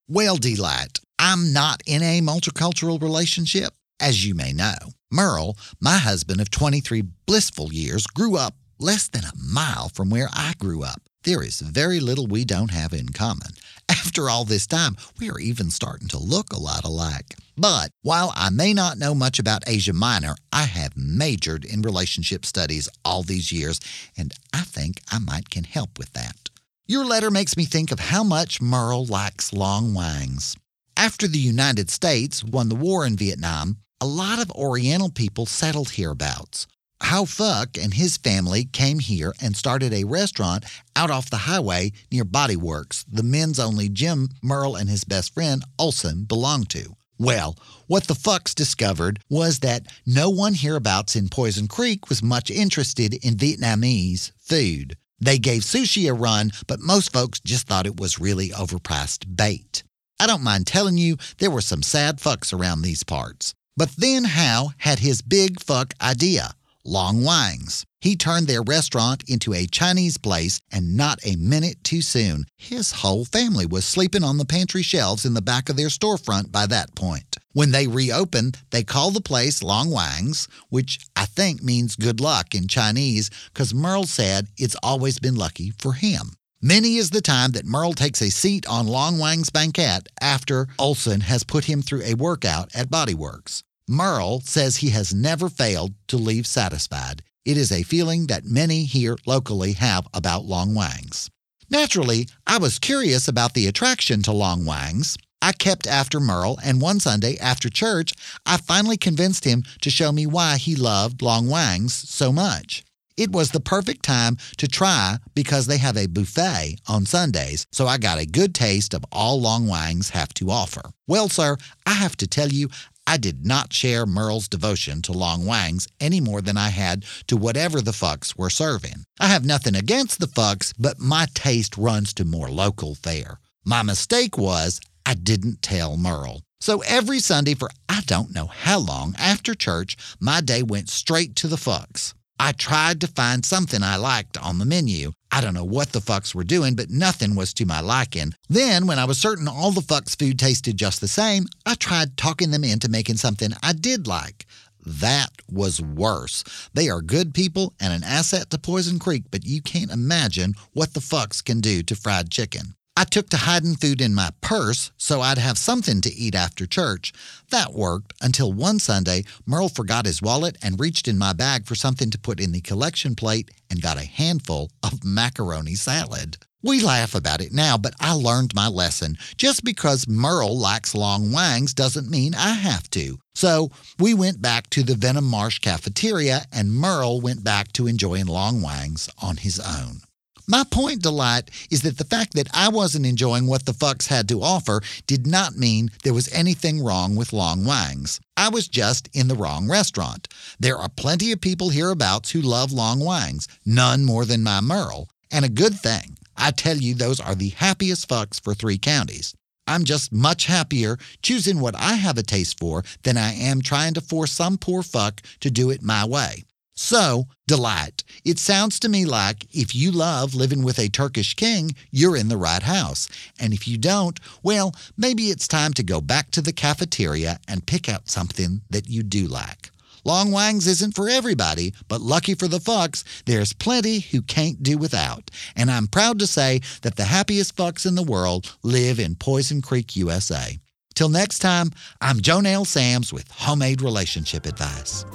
Well, Delight, I'm not in a multicultural relationship, as you may know. Merle, my husband of 23 blissful years, grew up less than a mile from where I grew up. There is very little we don't have in common. After all this time, we are even starting to look a lot alike. But while I may not know much about Asia Minor, I have majored in relationship studies all these years, and I think I might can help with that. Your letter makes me think of how much Merle likes long wangs. After the United States won the war in Vietnam, a lot of Oriental people settled hereabouts. How Fuck and his family came here and started a restaurant out off the highway near Body Works, the men's only gym Merle and his best friend Olson belonged to. Well, what the fucks discovered was that no one hereabouts in Poison Creek was much interested in Vietnamese food. They gave sushi a run, but most folks just thought it was really overpriced bait. I don't mind telling you, there were some sad fucks around these parts. But then Hal had his big fuck idea Long Wang's. He turned their restaurant into a Chinese place, and not a minute too soon. His whole family was sleeping on the pantry shelves in the back of their storefront by that point. When they reopened, they called the place Long Wang's, which I think means good luck in Chinese, because Merle said it's always been lucky for him. Many is the time that Merle takes a seat on Long Wang's banquette after Olson has put him through a workout at Bodyworks. Merle says he has never failed to leave satisfied. It is a feeling that many here locally have about Long Wang's. Naturally, I was curious about the attraction to Long Wang's. I kept after Merle, and one Sunday after church, I finally convinced him to show me why he loved Long Wang's so much. It was the perfect time to try because they have a buffet on Sundays, so I got a good taste of all Long Wang's have to offer. Well, sir, I have to tell you, I did not share Merle's devotion to Long Wang's any more than I had to whatever the fucks were serving. I have nothing against the fucks, but my taste runs to more local fare. My mistake was I didn't tell Merle. So every Sunday for I don't know how long after church, my day went straight to the fucks. I tried to find something I liked on the menu. I don't know what the fucks were doing, but nothing was to my liking. Then, when I was certain all the fucks' food tasted just the same, I tried talking them into making something I did like. That was worse. They are good people and an asset to Poison Creek, but you can't imagine what the fucks can do to fried chicken. I took to hiding food in my purse so I'd have something to eat after church. That worked until one Sunday, Merle forgot his wallet and reached in my bag for something to put in the collection plate and got a handful of macaroni salad. We laugh about it now, but I learned my lesson. Just because Merle likes long wangs doesn't mean I have to. So we went back to the Venom Marsh cafeteria, and Merle went back to enjoying long wangs on his own. My point, Delight, is that the fact that I wasn't enjoying what the fucks had to offer did not mean there was anything wrong with Long Wangs. I was just in the wrong restaurant. There are plenty of people hereabouts who love Long Wangs, none more than my Merle, and a good thing. I tell you, those are the happiest fucks for three counties. I'm just much happier choosing what I have a taste for than I am trying to force some poor fuck to do it my way. So, delight. It sounds to me like if you love living with a Turkish king, you're in the right house. And if you don't, well, maybe it's time to go back to the cafeteria and pick out something that you do like. Long Wangs isn't for everybody, but lucky for the fucks, there's plenty who can't do without. And I'm proud to say that the happiest fucks in the world live in Poison Creek, USA. Till next time, I'm Jonelle Sams with Homemade Relationship Advice.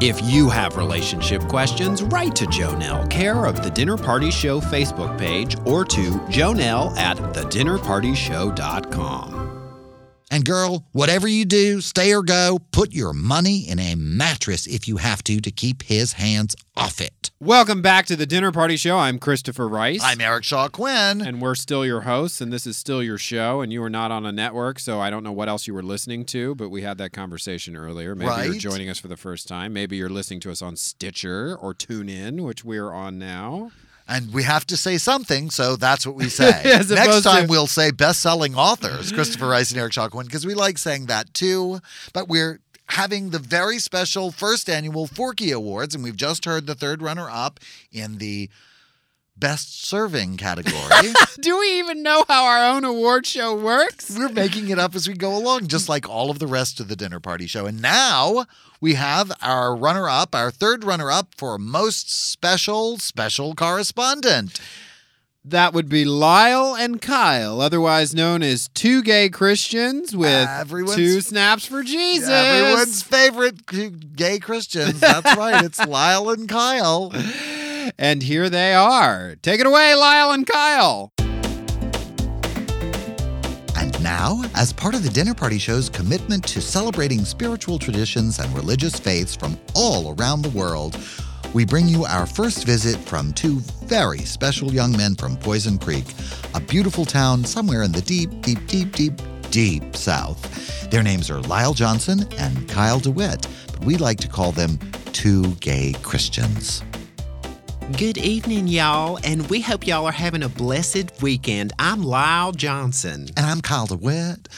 If you have relationship questions, write to Jonelle, care of the Dinner Party Show Facebook page, or to jonelle at thedinnerpartyshow.com. And girl, whatever you do, stay or go, put your money in a mattress if you have to to keep his hands off it. Welcome back to the Dinner Party Show. I'm Christopher Rice. I'm Eric Shaw Quinn. and we're still your hosts, and this is still your show, and you are not on a network, so I don't know what else you were listening to, but we had that conversation earlier. Maybe you're joining us for the first time. Maybe you're listening to us on Stitcher or TuneIn, which we're on now. And we have to say something, so that's what we say. Next time to- we'll say best-selling authors, Christopher Rice and Eric Quinn, because we like saying that too. But we're having the very special first annual Forkie Awards, and we've just heard the third runner-up in the best serving category. Do we even know how our own award show works? We're making it up as we go along, just like all of the rest of the dinner party show. And now we have our runner up, our third runner up for most special, special correspondent. That would be Lyle and Kyle, otherwise known as two gay Christians with Everyone's- two snaps for Jesus. Everyone's favorite gay Christians. That's right. It's Lyle and Kyle. And here they are. Take it away, Lyle and Kyle. And now, as part of the Dinner Party Show's commitment to celebrating spiritual traditions and religious faiths from all around the world, we bring you our first visit from two very special young men from Poison Creek, a beautiful town somewhere in the deep, deep, deep, deep, deep South. Their names are Lyle Johnson and Kyle DeWitt, but we like to call them two gay Christians. Good evening, y'all, and we hope y'all are having a blessed weekend. I'm Lyle Johnson. And I'm Kyle DeWitt.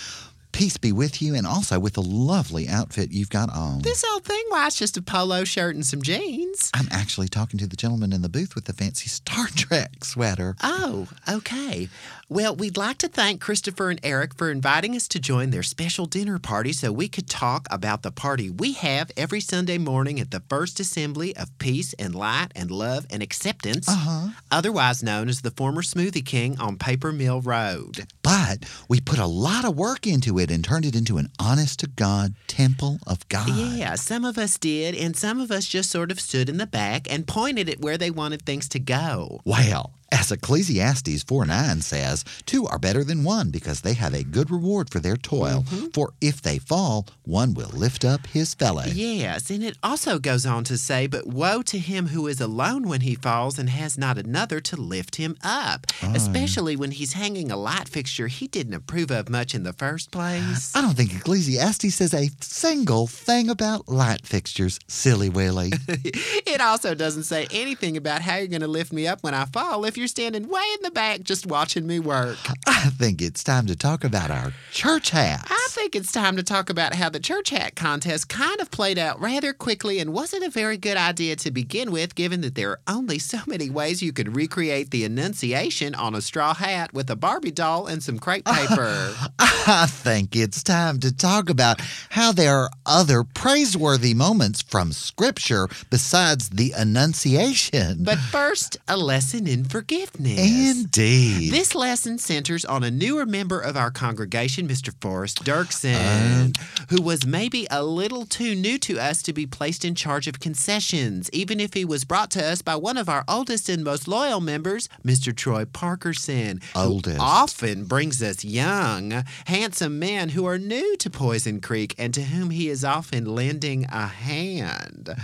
Peace be with you, and also with the lovely outfit you've got on. This old thing, why, it's just a polo shirt and some jeans. I'm actually talking to the gentleman in the booth with the fancy Star Trek sweater. Oh, okay. Well, we'd like to thank Christopher and Eric for inviting us to join their special dinner party so we could talk about the party we have every Sunday morning at the First Assembly of Peace and Light and Love and Acceptance, Uh-huh. otherwise known as the former Smoothie King on Paper Mill Road. But we put a lot of work into it and turned it into an honest to God temple of God. Yeah, some of us did, and some of us just sort of stood in the back and pointed at where they wanted things to go. Well, as Ecclesiastes 4 9 says, two are better than one because they have a good reward for their toil. Mm-hmm. For if they fall, one will lift up his fellow. Yes, and it also goes on to say, But woe to him who is alone when he falls and has not another to lift him up, oh, especially when he's hanging a light fixture he didn't approve of much in the first place. I don't think Ecclesiastes says a single thing about light fixtures, silly Willie. it also doesn't say anything about how you're going to lift me up when I fall if you're standing way in the back just watching me work. I think it's time to talk about our church hats. I think it's time to talk about how the church hat contest kind of played out rather quickly and wasn't a very good idea to begin with, given that there are only so many ways you could recreate the Annunciation on a straw hat with a Barbie doll and some crepe paper. I think it's time to talk about how there are other praiseworthy moments from Scripture besides the Annunciation. but first, a lesson in forgiveness. Indeed. This lesson centers on a newer member of our congregation, Mr. Forrest Dirksen, um, who was maybe a little too new to us to be placed in charge of concessions, even if he was brought to us by one of our oldest and most loyal members, Mr. Troy Parkerson, Oldest. who often brings us young, handsome men who are new to Poison Creek and to whom he is often lending a hand.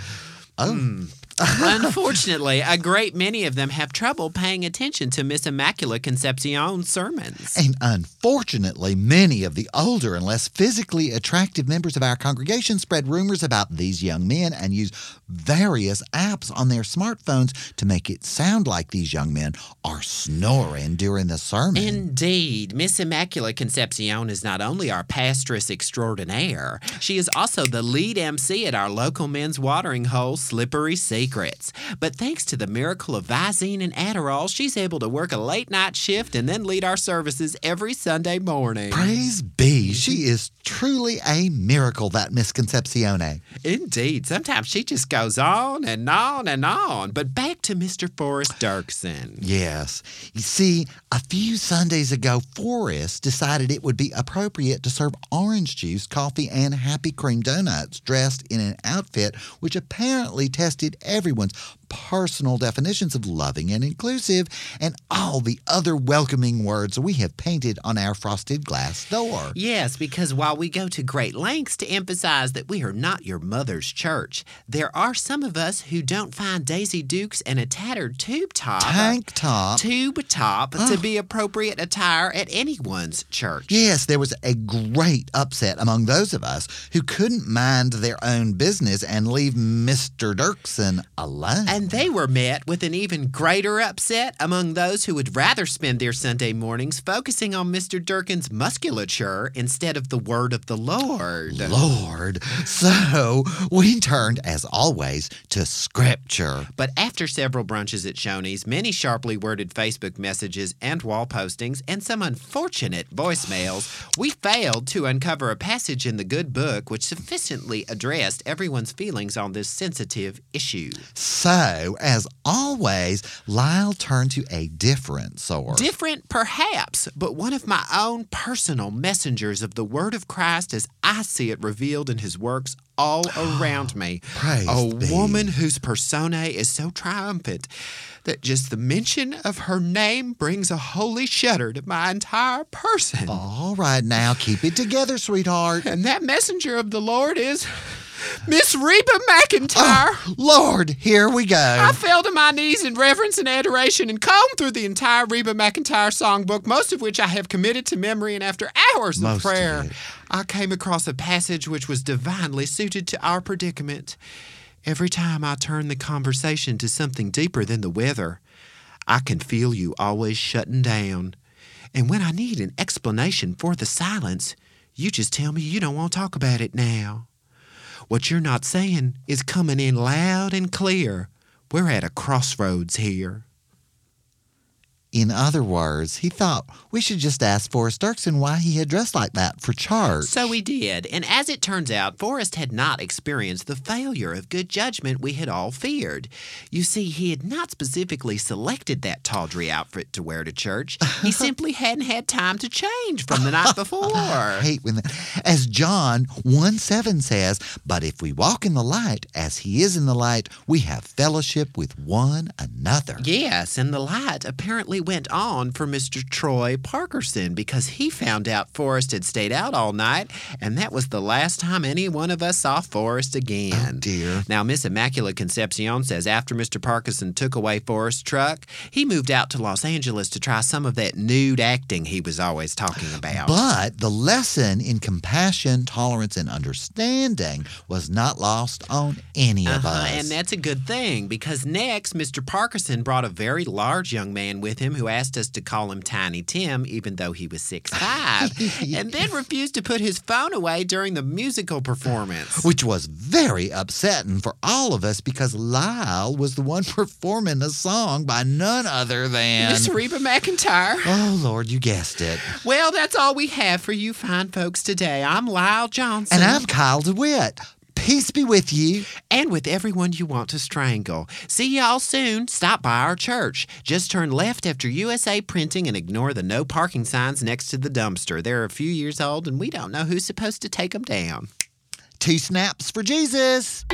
oh, hmm. Unfortunately, a great many of them have trouble paying attention to Miss Immaculate Concepcion's sermons. and unfortunately, many of the older and less physically attractive members of our congregation spread rumors about these young men and use various apps on their smartphones to make it sound like these young men are snoring during the sermon. Indeed, Miss Immaculate Concepcion is not only our pastress extraordinaire, she is also the lead MC at our local men's watering hole, Slippery Secrets. But thanks to the miracle of Visine and Adderall, she's able to work a late night shift and then lead our services every Sunday morning. Praise be, she is truly a miracle, that Miss Concepcione. Indeed, sometimes she just goes on and on and on. But back to Mr. Forrest Dirksen. Yes. You see, a few Sundays ago, Forrest decided it would be appropriate to serve orange juice, coffee, and happy cream donuts dressed in an outfit which apparently tested everyone's personal definitions of loving and inclusive and all the other welcoming words we have painted on our frosted glass door. Yes, because while we go to great lengths to emphasize that we are not your mother's church, there are some of us who don't find Daisy Dukes and a tattered tube top. Tank top. Tube top to ah. be appropriate attire at anyone's church. Yes, there was a great upset among those of us who couldn't mind their own business and leave Mr. Dirksen alone. And they were met with an even greater upset among those who would rather spend their Sunday mornings focusing on Mr. Durkin's musculature instead of the word of the Lord. Lord. So we turned, as always, to Scripture. But after several brunches at Shoney's, many sharply worded Facebook messages and wall postings, and some unfortunate voicemails, we failed to uncover a passage in the good book which sufficiently addressed everyone's feelings on this sensitive issue. So, as always, Lyle turned to a different source. Different, perhaps, but one of my own personal messengers of the Word of Christ as I see it revealed in His works all around me. Praise a woman whose persona is so triumphant that just the mention of her name brings a holy shudder to my entire person. All right, now keep it together, sweetheart. And that messenger of the Lord is Miss Reba McEntire. Oh, Lord, here we go. I fell to my knees in reverence and adoration and combed through the entire Reba McEntire songbook, most of which I have committed to memory. And after hours of Most of prayer, it. I came across a passage which was divinely suited to our predicament. Every time I turn the conversation to something deeper than the weather, I can feel you always shutting down. And when I need an explanation for the silence, You just tell me you don't want to talk about it now. What you're not saying is coming in loud and clear. We're at a crossroads here. In other words, he thought we should just ask Forrest Dirksen why he had dressed like that for church. So we did, and as it turns out, Forrest had not experienced the failure of good judgment we had all feared. You see, he had not specifically selected that tawdry outfit to wear to church. He simply hadn't had time to change from the night before. I hate when that. As John 1 7 says, but if we walk in the light as he is in the light, we have fellowship with one another. Yes, and the light apparently went on for Mr. Troy Parkerson because he found out Forrest had stayed out all night, and that was the last time any one of us saw Forrest again. Oh, dear. Now, Miss Immaculate Concepcion says after Mr. Parkerson took away Forrest's truck, he moved out to Los Angeles to try some of that nude acting he was always talking about. But the lesson in compassion, tolerance, and understanding was not lost on any of Uh-huh, us. and that's a good thing because next, Mr. Parkerson brought a very large young man with him who asked us to call him Tiny Tim, even though he was 6'5, and then refused to put his phone away during the musical performance. which was very upsetting for all of us because Lyle was the one performing the song by none other than. Miss Reba McEntire. Oh, Lord, you guessed it. Well, that's all we have for you fine folks today. I'm Lyle Johnson. And I'm Kyle DeWitt. Peace be with you. and with everyone you want to strangle. See y'all soon. Stop by our church. Just turn left after USA Printing and ignore the no parking signs next to the dumpster. They're a few years old and we don't know who's supposed to take them down. Two snaps for Jesus.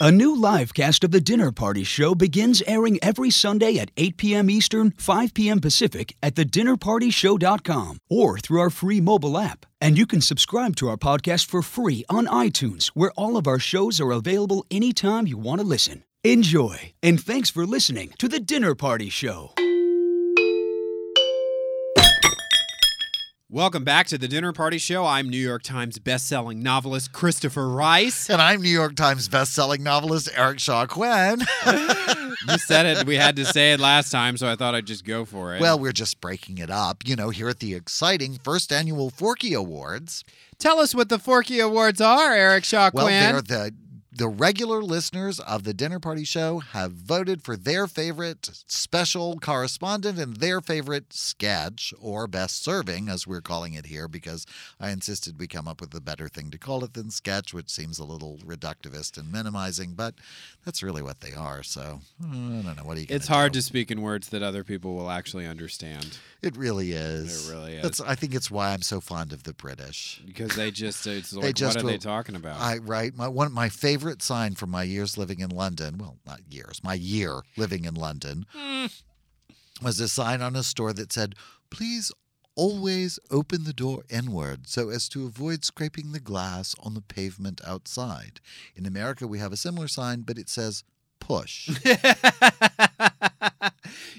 A new live cast of The Dinner Party Show begins airing every Sunday at 8 p.m. Eastern, 5 p.m. Pacific at thedinnerpartyshow.com or through our free mobile app. And you can subscribe to our podcast for free on iTunes, where all of our shows are available anytime you want to listen. Enjoy, and thanks for listening to The Dinner Party Show. Welcome back to the Dinner Party Show. I'm New York Times bestselling novelist Christopher Rice. And I'm New York Times bestselling novelist Eric Shaw Quinn. You said it. We had to say it last time, so I thought I'd just go for it. well, we're just breaking it up, you know, here at the exciting first annual Forkie Awards. tell us what the Forkie Awards are, Eric Shaw Quinn. Well, they're the the regular listeners of the Dinner Party Show have voted for their favorite special correspondent and their favorite sketch or best serving, as we're calling it here, because I insisted we come up with a better thing to call it than sketch, which seems a little reductivist and minimizing, but that's really what they are. So uh, I don't know. What are you? It's hard do? to speak in words that other people will actually understand It really is. It really is. That's. I think it's why I'm so fond of the British. because they just it's like They just what are they talking about? I right. My one of my favorite sign from my years living in London. Well, not years. My year living in London hmm. was a sign on a store that said, "Please." Always open the door inward so as to avoid scraping the glass on the pavement outside. In America, we have a similar sign, but it says push.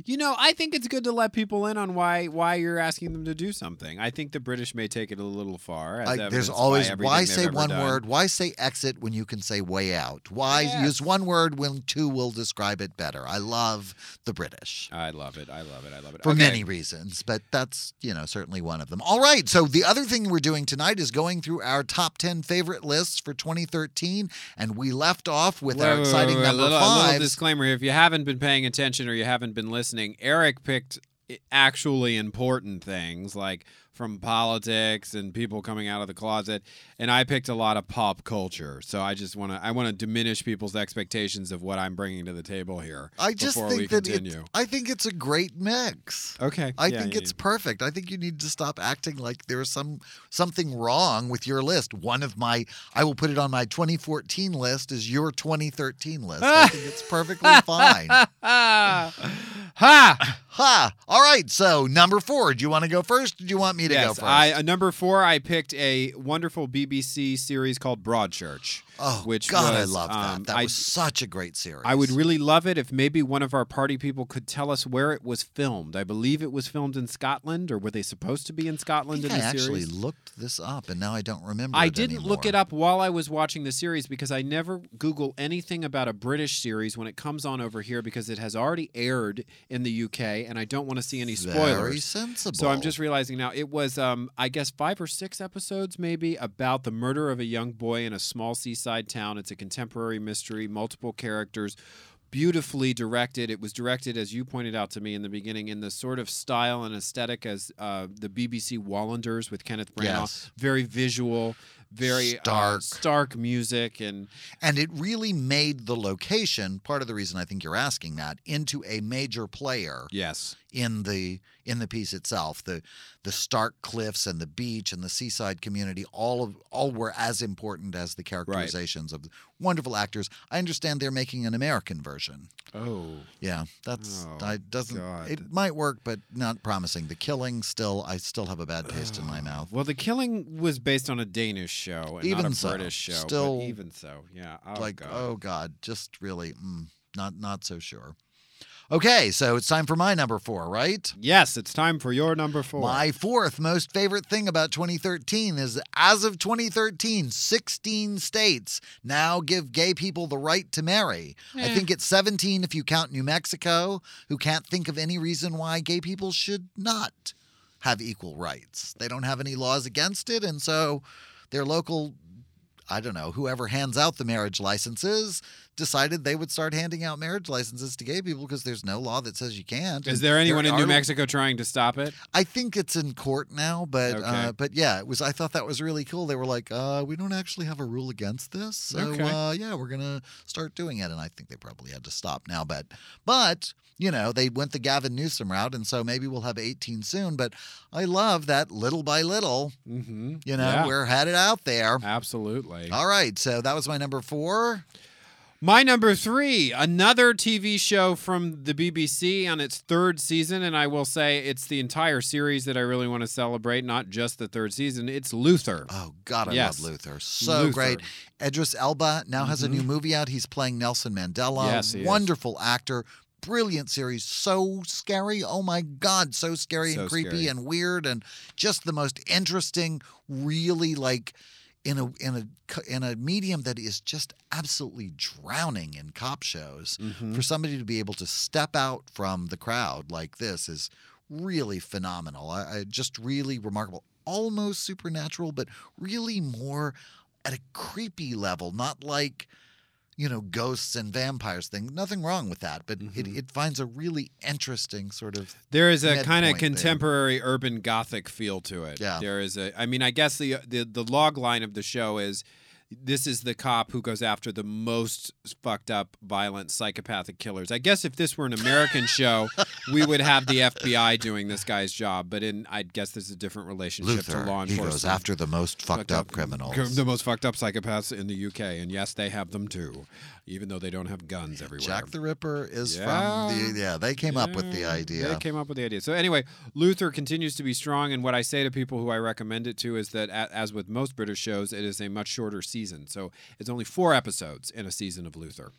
you know, I think it's good to let people in on why why you're asking them to do something. I think the British may take it a little far. As I- there's always everything why say one done. word? Why say exit when you can say way out? Why Yes. use one word when two will describe it better? I love the British. I love it. I love it. I love it. for Okay. many reasons, but that's, you know, certainly one of them. All right. So the other thing we're doing tonight is going through our top 10 favorite lists for 2013. And we left off with Wait, our exciting wait, wait, number a little, a little disclaimer. If you haven't been paying attention or you haven't been listening, Eric picked actually important things like from politics and people coming out of the closet, and I picked a lot of pop culture. So I just want to I want to diminish people's expectations of what I'm bringing to the table here. I just before we think that continue. it, I think it's a great mix. Okay, I yeah, think yeah, it's yeah. perfect. I think you need to stop acting like there's some something wrong with your list. One of my I will put it on my 2014 list is your 2013 list. I think it's perfectly fine. Ha! Ha! All right. So number four. Do you want to go first? Or do you want me to go Yes, first? I uh, number four. I picked a wonderful BBC series called Broadchurch. Oh, which God, I love that. um, that I- was such a great series. I would really love it if maybe one of our party people could tell us where it was filmed. I believe it was filmed in Scotland, or were they supposed to be in I Scotland think in I the actually looked this up, and now I don't remember. I didn't look it up while I was watching the series because I never Google anything about a British series when it comes on over here because it has already aired in the UK and I don't want to see any spoilers. Very sensible. So I'm just realizing now it was, um, I guess, five or six episodes maybe about the murder of a young boy in a small seaside town. It's a contemporary mystery, multiple characters, beautifully directed. It was directed, as you pointed out to me in the beginning, in the sort of style and aesthetic as uh, the BBC Wallanders with Kenneth Branagh. Yes. Very visual, very uh, Stark. stark music, and And it really made the location, part of the reason I think you're asking that, into a major player yes, in the in the piece itself. The the stark cliffs and the beach and the seaside community, all of all were as important as the characterizations of wonderful actors. I understand they're making an American version. oh, Yeah, that's Oh, I doesn't God. it might work, but not promising. The killing still I still have a bad taste in my mouth. Well, the killing was based on a Danish show and Even not a so, British show. still- even so, yeah. Oh, like God. oh god, just really mm, not not so sure. Okay, so it's time for my number 4, right? Yes, it's time for your number four. My fourth most favorite thing about 2013 is as of 2013, 16 states now give gay people the right to marry. I eh. think it's 17 if you count New Mexico, who can't think of any reason why gay people should not have equal rights. They don't have any laws against it, and so their local I don't know, whoever hands out the marriage licenses decided they would start handing out marriage licenses to gay people because there's no law that says you can't. Is there anyone in New Mexico trying to stop it? I think it's in court now, but Okay. uh, but yeah, it was. I thought that was really cool. They were like, uh, we don't actually have a rule against this, so Okay. uh, yeah, we're gonna start doing it. And I think they probably had to stop now, but but you know they went the Gavin Newsom route, and so maybe we'll have 18 soon. But I love that little by little, Mm-hmm. you know, Yeah. we're headed out there. Absolutely. All right, so that was my number four. My number three, another TV show from the BBC on its third season, and I will say it's the entire series that I really want to celebrate, not just the third season. It's Luther. Oh God, I Yes. love Luther. So Luther. great. Idris Elba now has a new movie out. He's playing Nelson Mandela. Mm-hmm. Yes, he is. Wonderful actor. Brilliant series. So scary. Oh my God. So scary So and creepy scary. and weird and just the most interesting, really like in a in a in a medium that is just absolutely drowning in cop shows. Mm-hmm. For somebody to be able to step out from the crowd like this is really phenomenal. I, I just really remarkable. Almost supernatural, but really more at a creepy level, not like you know ghosts and vampires thing. Nothing wrong with that, but Mm-hmm. it, it finds a really interesting sort of There is a kind of there. contemporary urban gothic feel to it. Yeah. There is a I mean, I guess the the the log line of the show is this is the cop who goes after the most fucked up, violent, psychopathic killers. I guess if this were an American show, we would have the FBI doing this guy's job. But in, I guess there's a different relationship Luther. to law enforcement. He goes after the most fucked, up, criminals. The most fucked up psychopaths in the UK, and yes, they have them too, even though they don't have guns everywhere. Jack the Ripper is Yeah. from the yeah. They came up with the idea. They came up with the idea. So anyway, Luther continues to be strong, and what I say to people who I recommend it to is that, as with most British shows, it is a much shorter season. So it's only four episodes in a season of Luther.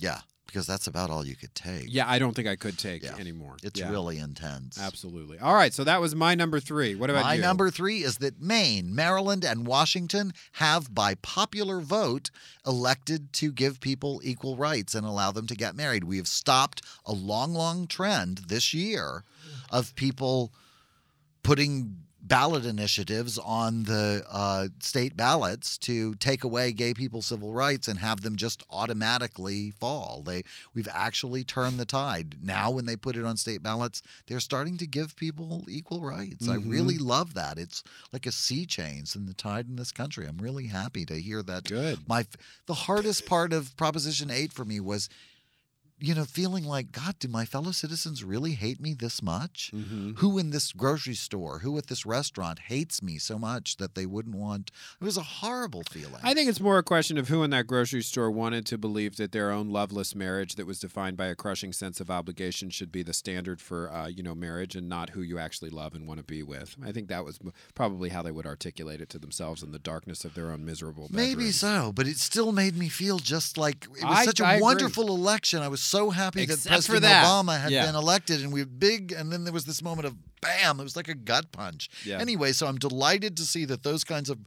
yeah, because that's about all you could take. Yeah, I don't think I could take Yeah. anymore. It's Yeah, really intense. absolutely. All right, so that was my number three. What about My you? number three is that Maine, Maryland, and Washington have, by popular vote, elected to give people equal rights and allow them to get married. We have stopped a long, long trend this year of people putting ballot initiatives on the uh, state ballots to take away gay people's civil rights and have them just automatically fall. They we've actually turned the tide. Now when they put it on state ballots, they're starting to give people equal rights. I Mhm. really love that. It's like a sea change in the tide in this country. I'm really happy to hear that. Good. My the hardest part of Proposition 8 for me was you know, feeling like, God, do my fellow citizens really hate me this much? Mm-hmm. Who in this grocery store, who at this restaurant hates me so much that they wouldn't want? It was a horrible feeling. I think it's more a question of who in that grocery store wanted to believe that their own loveless marriage, that was defined by a crushing sense of obligation, should be the standard for uh, you know marriage, and not who you actually love and want to be with. I think that was probably how they would articulate it to themselves in the darkness of their own miserable. Maybe so, but it still made me feel just like it was I- such a I agree. wonderful election. I was so happy that Except for President that. Obama had Yeah. been elected and we were big, and then there was this moment of bam, it was like a gut punch. Yeah. Anyway, so I'm delighted to see that those kinds of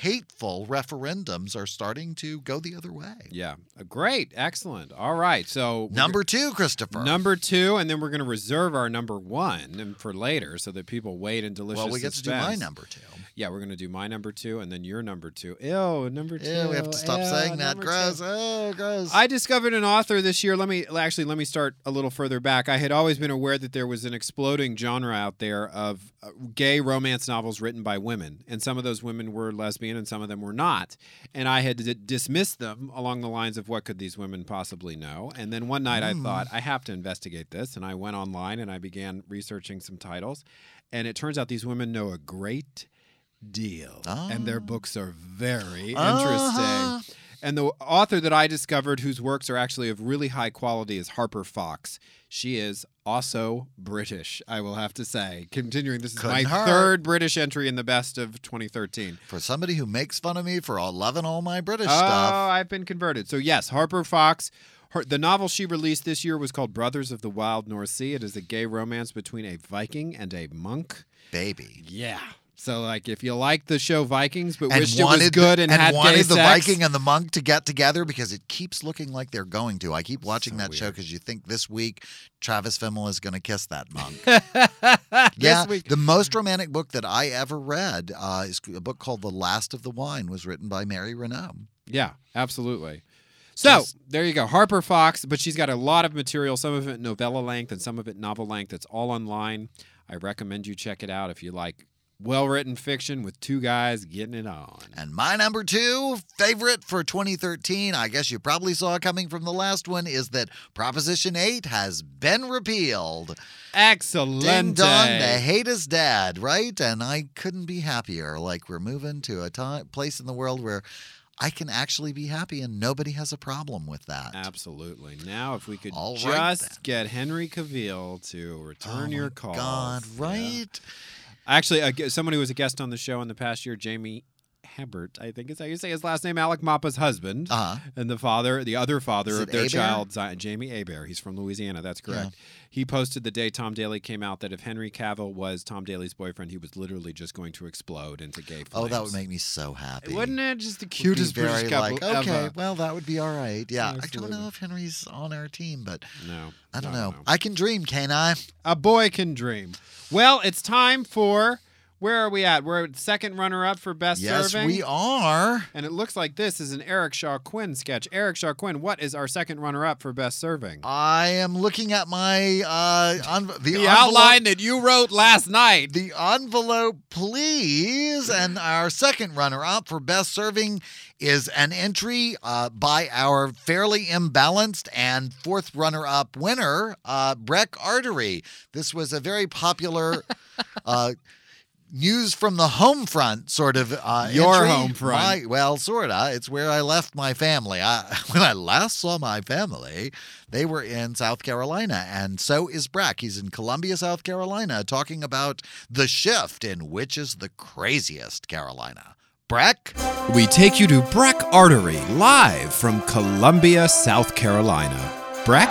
hateful referendums are starting to go the other way. Yeah. Uh, Great. Excellent. All right. So Number two, Christopher. Number two, and then we're going to reserve our number one for later, so that people wait in delicious. well, we get to do my number two. Yeah, we're going to do my number two, and then your number two. Ew, number two. Yeah, we have to stop Ew, saying that. Gross. two. Oh, gross. I discovered an author this year. Let me actually let me start a little further back. I had always been aware that there was an exploding genre out there of uh, gay romance novels written by women, and some of those women were and some of them were not. And I had d- dismissed them along the lines of what could these women possibly know. And then one night I thought I have to investigate this, and I went online and I began researching some titles, and it turns out these women know a great deal, and their books are very Uh-huh. interesting. And the author that I discovered whose works are actually of really high quality is Harper Fox. She is also British, I will have to say. Continuing, this is my Couldn't hurt. third British entry in the best of 2013. For somebody who makes fun of me for all loving all my British Oh, stuff. Oh, I've been converted. So, yes, Harper Fox. Her, the novel she released this year was called Brothers of the Wild North Sea. It is a gay romance between a Viking and a monk. Baby. Yeah. So, like, if you like the show Vikings, but And wished it was good and, had wanted the sex, Viking and the monk to get together because it keeps looking like they're going to. I keep watching So that show because you think this week Travis Fimmel is going to kiss that monk. Yeah, the most romantic book that I ever read uh, is a book called The Last of the Wine. Was written by Mary Renault. Yeah, absolutely. So there you go, Harper Fox. But she's got a lot of material, some of it novella length and some of it novel length. It's all online. I recommend you check it out if you like well-written fiction with two guys getting it on. And my number two favorite for 2013, I guess you probably saw coming from the last one, is that Proposition 8 has been repealed. Excellent. Ding dong, the hate is dead, right? And I couldn't be happier. Like we're moving to a time, place in the world where I can actually be happy and nobody has a problem with that. Absolutely. Now, if we could All right, just then. get Henry Cavill to return Oh your call. God, right? Actually, gu- someone who was a guest on the show in the past year, Jamie Hebert, I think is how you say his last name, Alec Mapa's husband, Uh-huh. and the father, the other father of their child, Zion, Jamie Hebert. He's from Louisiana. That's correct. He posted the day Tom Daley came out that if Henry Cavill was Tom Daley's boyfriend, he was literally just going to explode into gay flames. Oh, that would make me so happy. Wouldn't it? Just the cutest very British couple like, okay, ever. well, that would be all right. Yeah, I don't know if Henry's on our team, but No, I don't no, know. no. I can dream, can't I? A boy can dream. Well, it's time for. Where are we at? We're at second runner up for best yes, serving. we are. And it looks like this is an Eric Shaw Quinn sketch. Eric Shaw Quinn, what is our second runner up for best serving? I am looking at my uh, env- the, the envelope- outline that you wrote last night. The envelope, please. And our second runner up for best serving is an entry uh, by our fairly imbalanced and fourth runner up winner, uh, Breck Artery. This was a very popular. Uh, News from the home front, sort of. Uh, Your entry. home front. My- well, sorta. It's where I left my family. I, when I last saw my family, they were in South Carolina, and so is Brack. He's in Columbia, South Carolina, talking about the shift in which is the craziest Carolina. Brack? We take you to Breck Artery, live from Columbia, South Carolina. Breck?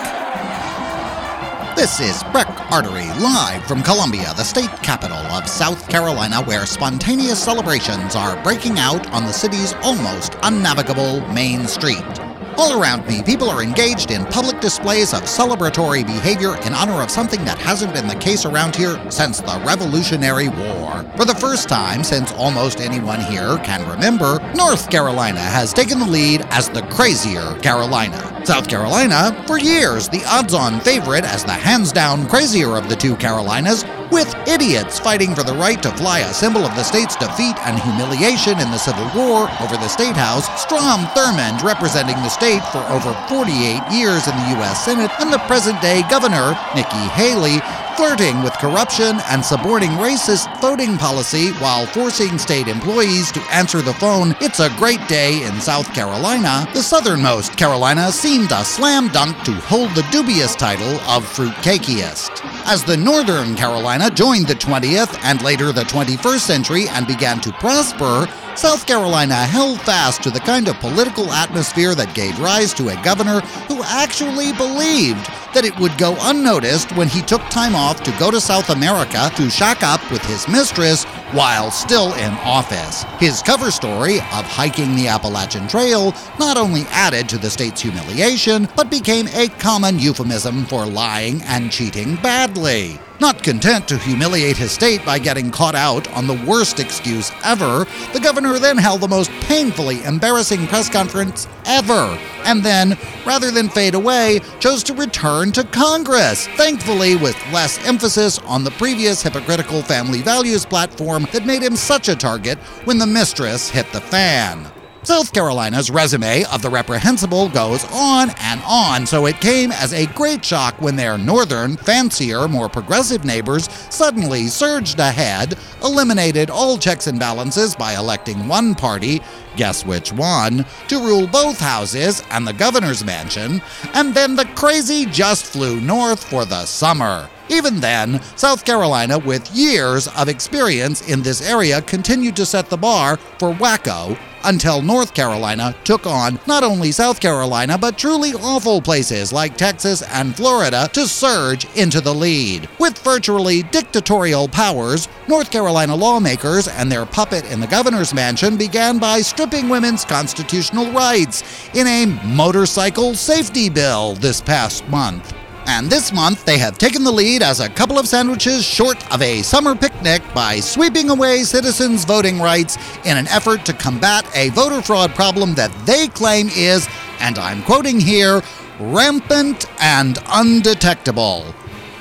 This is Breck Artery, live from Columbia, the state capital of South Carolina, where spontaneous celebrations are breaking out on the city's almost unnavigable main street. All around me, people are engaged in public displays of celebratory behavior in honor of something that hasn't been the case around here since the Revolutionary War. For the first time since almost anyone here can remember, North Carolina has taken the lead as the crazier Carolina. South Carolina, for years, the odds on favorite as the hands down crazier of the two Carolinas, with idiots fighting for the right to fly a symbol of the state's defeat and humiliation in the Civil War over the State House, Strom Thurmond representing the state for over 48 years in the U.S. Senate, and the present day governor, Nikki Haley, flirting with corruption and suborning racist voting policy while forcing state employees to answer the phone. It's a great day in South Carolina. The southernmost Carolina seemed a slam dunk to hold the dubious title of fruitcakeiest. As the northern Carolina joined the 20th and later the 21st century and began to prosper, South Carolina held fast to the kind of political atmosphere that gave rise to a governor who actually believed that it would go unnoticed when he took time off to go to South America to shack up with his mistress, while still in office. His cover story of hiking the Appalachian Trail not only added to the state's humiliation, but became a common euphemism for lying and cheating badly. Not content to humiliate his state by getting caught out on the worst excuse ever, the governor then held the most painfully embarrassing press conference ever. And then, rather than fade away, chose to return to Congress, thankfully with less emphasis on the previous hypocritical family values platform that made him such a target when the mistress hit the fan. South Carolina's resume of the reprehensible goes on and on, so it came as a great shock when their northern, fancier, more progressive neighbors suddenly surged ahead, eliminated all checks and balances by electing one party, guess which one, to rule both houses and the governor's mansion, and then the crazy just flew north for the summer. Even then, South Carolina, with years of experience in this area, continued to set the bar for wacko until North Carolina took on not only South Carolina, but truly awful places like Texas and Florida to surge into the lead. With virtually dictatorial powers, North Carolina lawmakers and their puppet in the governor's mansion began by stripping women's constitutional rights in a motorcycle safety bill this past month. And this month, they have taken the lead as a couple of sandwiches short of a summer picnic by sweeping away citizens' voting rights in an effort to combat a voter fraud problem that they claim is, and I'm quoting here, rampant and undetectable.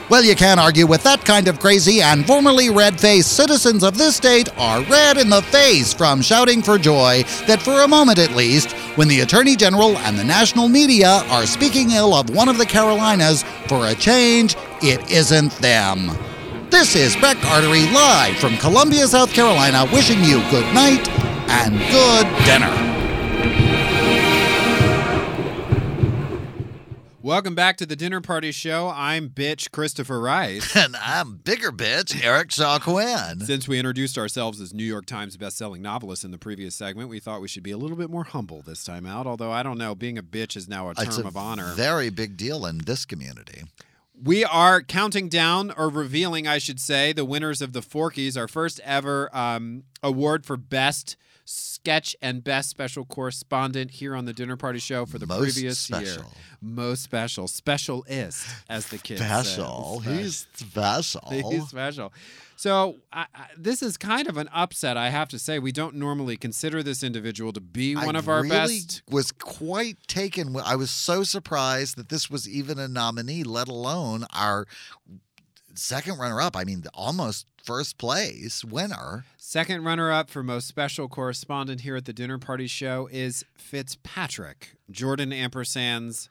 Well, you can't argue with that kind of crazy, and formerly red faced citizens of this state are red in the face from shouting for joy that, for a moment at least, when the Attorney General and the national media are speaking ill of one of the Carolinas, for a change, it isn't them. This is Breck Artery live from Columbia, South Carolina, wishing you good night and good dinner. Welcome back to the Dinner Party Show. I'm bitch Christopher Rice. And I'm bigger bitch, Eric Shaw Quinn. Since we introduced ourselves as New York Times best-selling novelists in the previous segment, we thought we should be a little bit more humble this time out. Although I don't know, being a bitch is now a term It's a of honor. very big deal in this community. We are counting down, or revealing, I should say, the winners of the Forkies, our first ever um, award for best sketch and best special correspondent here on the Dinner Party Show for the Most previous year. Most special, specialist, as the kids Special. say. He's special. He's special. So I, I, this is kind of an upset, I have to say. We don't normally consider this individual to be one I of our really best. Was quite taken. I was so surprised that this was even a nominee, let alone our second runner-up. I mean, almost first place winner. Second runner up for most special correspondent here at the Dinner Party Show is Fitzpatrick, Jordan Ampersand's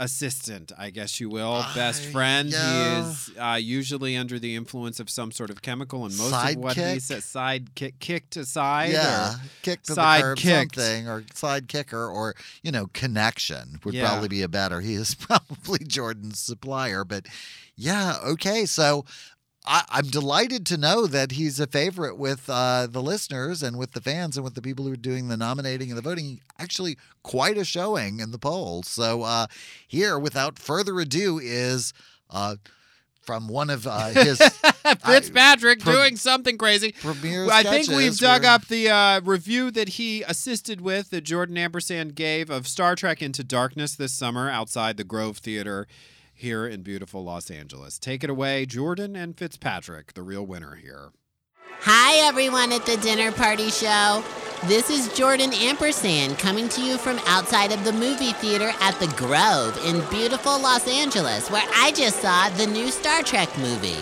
assistant, I guess you will, best friend. yeah. He is uh, usually under the influence of some sort of chemical, and most of what he Sidekick? said, side kick, kicked aside. yeah, or- kick to side the curb, kicked. something, or side kicker, or you know, connection would Yeah. probably be a better. He is probably Jordan's supplier, but yeah, okay. So I, I'm delighted to know that he's a favorite with uh, the listeners and with the fans and with the people who are doing the nominating and the voting. Actually, quite a showing in the polls. So uh, here, without further ado, is. Uh, from one of uh, his Fitzpatrick Pro- doing something crazy. I think we've dug where- up the uh, review that he assisted with that Jordan Ampersand gave of Star Trek Into Darkness this summer outside the Grove Theater here in beautiful Los Angeles. Take it away, Jordan and Fitzpatrick, the real winner here. Hi, everyone at the Dinner Party Show. This is Jordan Ampersand coming to you from outside of the movie theater at the Grove in beautiful Los Angeles, where I just saw the new Star Trek movie.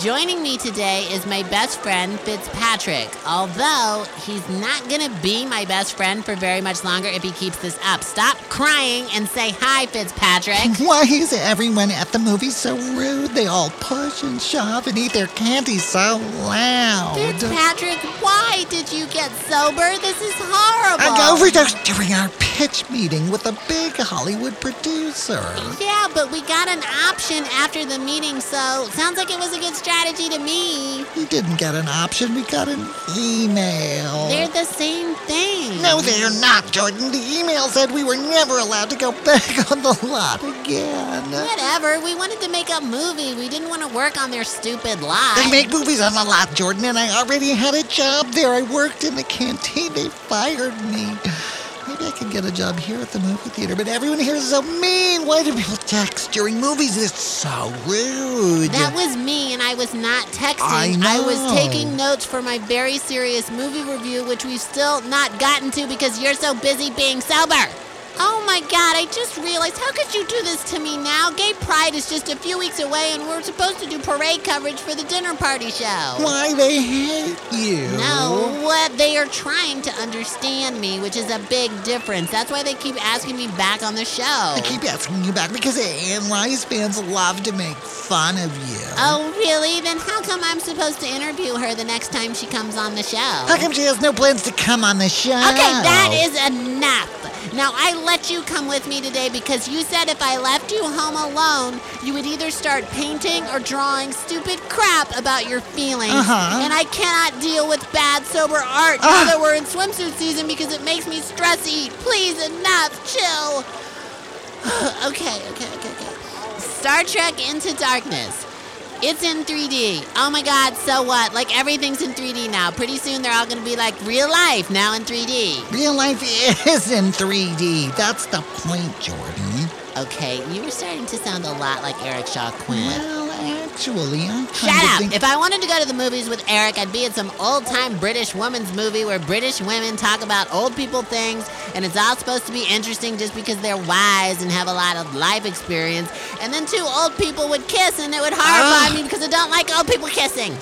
Joining me today is my best friend, Fitzpatrick, although he's not gonna be my best friend for very much longer if he keeps this up. Stop crying and say hi, Fitzpatrick. Why is everyone at the movie so rude? They all push and shove and eat their candy so loud. Fitzpatrick, why did you get sober? This is horrible. I overdosed during our pitch meeting with a big Hollywood producer. Yeah, but we got an option after the meeting, so sounds like it was a good strategy to me. We didn't get an option, we got an email. They're the same thing. No, they're not, Jordan. The email said we were never allowed to go back on the lot again. Whatever. We wanted to make a movie. We didn't want to work on their stupid lot. They make movies on the lot, Jordan, and I already had a job there. I worked in the canteen. They fired me. Maybe I could get a job here at the movie theater, but everyone here is so mean. Why do people text during movies? It's so rude. That was me, and I was not texting. I know. I was taking notes for my very serious movie review, which we've still not gotten to because you're so busy being sober. Oh my god, I just realized how could you do this to me now? Gay Pride is just a few weeks away, and we're supposed to do parade coverage for the dinner party show. Why they hate you. No, what they are trying to understand me, which is a big difference. That's why they keep asking me back on the show. I keep asking you back because Anne Rice fans love to make fun of you. Oh, really? Then how come I'm supposed to interview her the next time she comes on the show? How come she has no plans to come on the show? Okay, that is enough. Now, I let you come with me today because you said if I left you home alone, you would either start painting or drawing stupid crap about your feelings. Uh-huh. And I cannot deal with bad, sober art now that we're in swimsuit season because it makes me stress eat. Please, enough. Chill. okay, okay, okay, okay. Star Trek Into Darkness. It's in 3D. Oh my god, so what? Like everything's in 3D now. Pretty soon they're all gonna be like real life now in 3D. Real life is in 3D. That's the point, Jordan. Okay, you were starting to sound a lot like Eric Shaw Quinn. Well, actually, I'm kind Shut of up! think If I wanted to go to the movies with Eric, I'd be at some old time British woman's movie where British women talk about old people things, and it's all supposed to be interesting just because they're wise and have a lot of life experience. And then two old people would kiss, and it would horrify me because I don't like old people kissing.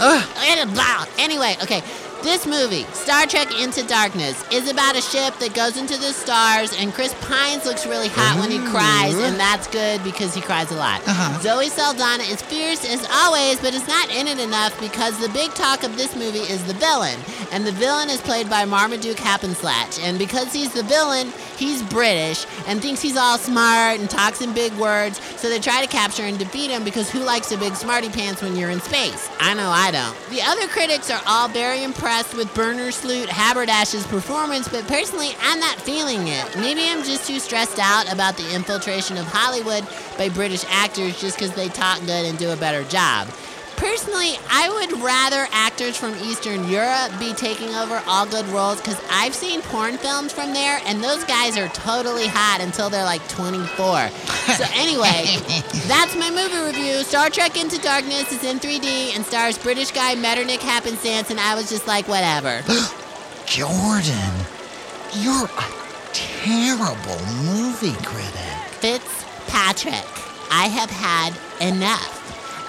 Blah. Anyway, okay. This movie, Star Trek Into Darkness, is about a ship that goes into the stars, and Chris Pines looks really hot when he cries, and that's good because he cries a lot. Uh-huh. Zoe Saldana is fierce as always, but is not in it enough because the big talk of this movie is the villain. And the villain is played by Marmaduke Happenslatch. And because he's the villain, he's British and thinks he's all smart and talks in big words, so they try to capture and defeat him because who likes a big smarty pants when you're in space? I know I don't. The other critics are all very impressed with Burner Sloot Haberdash's performance, but personally, I'm not feeling it. Maybe I'm just too stressed out about the infiltration of Hollywood by British actors just because they talk good and do a better job. Personally, I would rather actors from Eastern Europe be taking over all good roles because I've seen porn films from there and those guys are totally hot until they're like 24. so, anyway, that's my movie review. Star Trek Into Darkness is in 3D and stars British guy Metternich Happenstance, and I was just like, whatever. Jordan, you're a terrible movie critic. Fitzpatrick, I have had enough.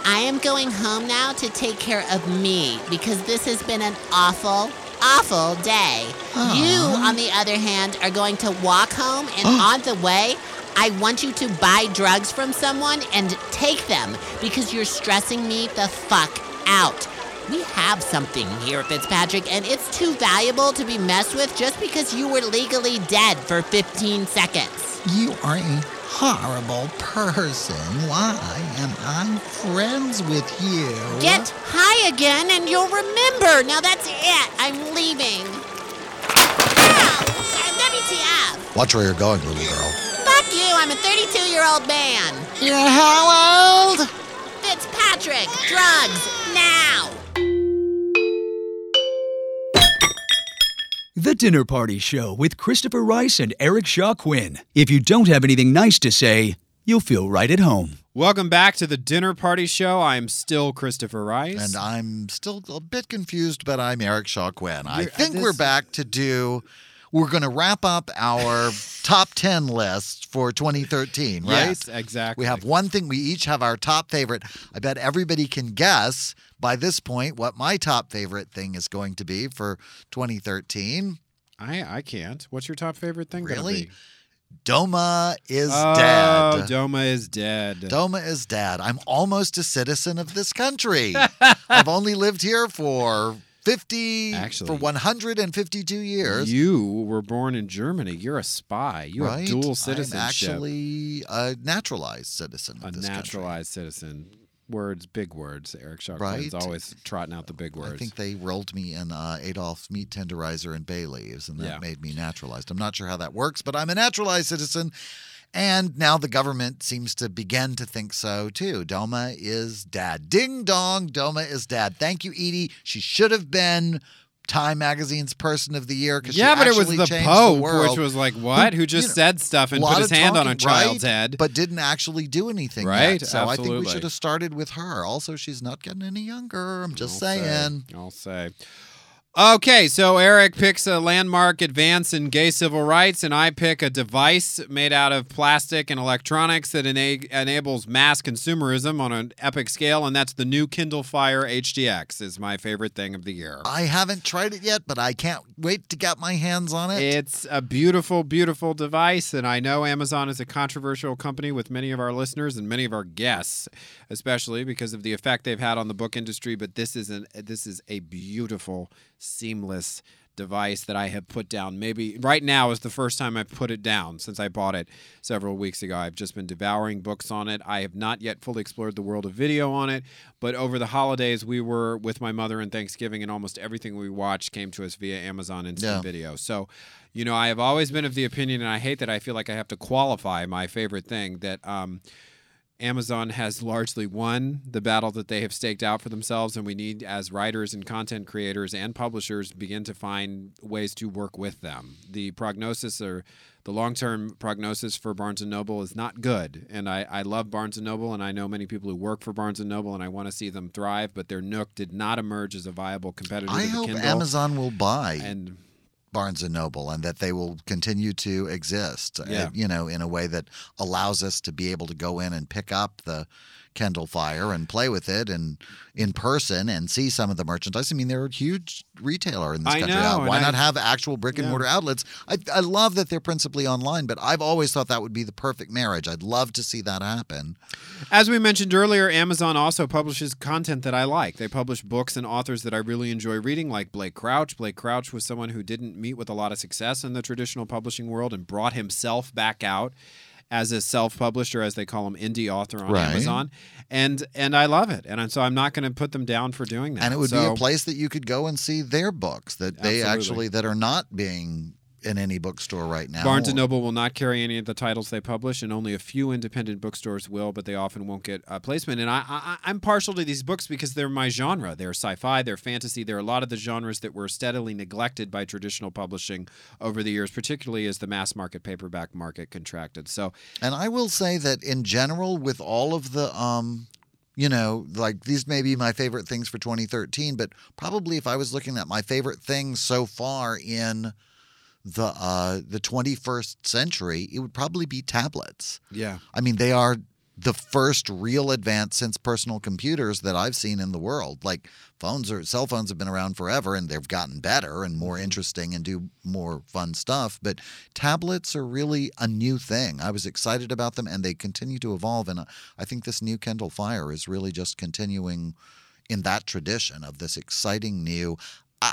I am going home now to take care of me because this has been an awful, awful day. You, on the other hand, are going to walk home, and oh. on the way, I want you to buy drugs from someone and take them because you're stressing me the fuck out. We have something here, Fitzpatrick, and it's too valuable to be messed with just because you were legally dead for 15 seconds. You are a horrible person. Why am I friends with you? Get high again and you'll remember. Now that's it. I'm leaving. Ow! WTF? Watch where you're going, little girl. Fuck you. I'm a 32 year old man. You're how old? Fitzpatrick, drugs, now. The Dinner Party Show with Christopher Rice and Eric Shaw Quinn. If you don't have anything nice to say, you'll feel right at home. Welcome back to the Dinner Party Show. I'm still Christopher Rice. And I'm still a bit confused, but I'm Eric Shaw Quinn. I You're- uh, think this- we're back to do. We're going to wrap up our top 10 list for 2013, right? Yes, exactly. We have one thing. We each have our top favorite. I bet everybody can guess by this point what my top favorite thing is going to be for 2013. I I can't. What's your top favorite thing? Really? be? DOMA is oh, dead. DOMA is dead. DOMA is dead. I'm almost a citizen of this country. I've only lived here for 50 Actually, for 152 years. You were born in Germany. You're a spy. You right? have dual citizenship. I'm actually a naturalized citizen a this country. naturalized citizen. Words, big words. Eric Sharp Right. is always trotting out the big words. I think they rolled me in uh, Adolph's meat tenderizer and bay leaves, and that Yeah. made me naturalized. I'm not sure how that works, but I'm a naturalized citizen. And now the government seems to begin to think so too. DOMA is dad. Ding dong, DOMA is dad. Thank you, Edie. She should have been Time Magazine's Person of the Year because yeah, she but it was the changed Pope, the which was like, what? Who, just you know, said stuff and put his hand on a child's right, head? but didn't actually do anything. Right, yet. So I think we should have started with her. Also, she's not getting any younger. I'm just I'll say. saying. I'll say. Okay, so Eric picks a landmark advance in gay civil rights, and I pick a device made out of plastic and electronics that ena- enables mass consumerism on an epic scale, and that's the new Kindle Fire HDX. Is my favorite thing of the year. I haven't tried it yet, but I can't wait to get my hands on it. It's a beautiful, beautiful device, and I know Amazon is a controversial company with many of our listeners and many of our guests, especially because of the effect they've had on the book industry. But this is an this is a beautiful, seamless device that I have put down. Maybe right now is the first time I've put it down since I bought it several weeks ago. I've just been devouring books on it. I have not yet fully explored the world of video on it, but over the holidays we were with my mother and Thanksgiving, and almost everything we watched came to us via Amazon Instant Yeah. Video. So, you know, I have always been of the opinion, and I hate that I feel like I have to qualify my favorite thing that. Um, Amazon has largely won the battle that they have staked out for themselves, and we need, as writers and content creators and publishers, begin to find ways to work with them. The prognosis or the long-term prognosis for Barnes and Noble is not good, and I, I love Barnes and Noble, and I know many people who work for Barnes and Noble, and I want to see them thrive. But their Nook did not emerge as a viable competitor I to the hope Kindle. Amazon will buy and Barnes and Noble and that they will continue to exist. Yeah. you know, in a way that allows us to be able to go in and pick up the Kindle Fire and play with it and in person and see some of the merchandise. I mean, they're a huge retailer in this I country. know, Why and I- not have actual brick and Yeah. mortar outlets? I, I love that they're principally online, but I've always thought that would be the perfect marriage. I'd love to see that happen. As we mentioned earlier, Amazon also publishes content that I like. They publish books and authors that I really enjoy reading, like Blake Crouch. Blake Crouch was someone who didn't meet with a lot of success in the traditional publishing world and brought himself back out as a self-published or as they call them indie author on Right. Amazon. And and I love it. And so I'm not going to put them down for doing that. And it would be a place that you could go and see their books that they Absolutely. actually that are not being in any bookstore right now. Barnes and Noble will not carry any of the titles they publish, and only a few independent bookstores will, but they often won't get a placement. And I, I, I'm partial to these books because they're my genre. They're sci-fi, they're fantasy. They're a lot of the genres that were steadily neglected by traditional publishing over the years, particularly as the mass market paperback market contracted. So And I will say that in general, with all of the, um, you know, like these may be my favorite things for 2013, but probably if I was looking at my favorite things so far in the uh, the 21st century, it would probably be tablets. yeah, I mean, they are the first real advance since personal computers that I've seen in the world. Like phones or cell phones have been around forever and they've gotten better and more interesting and do more fun stuff. But tablets are really a new thing. I was excited about them and they continue to evolve. And I think this new Kindle Fire is really just continuing in that tradition of this exciting new.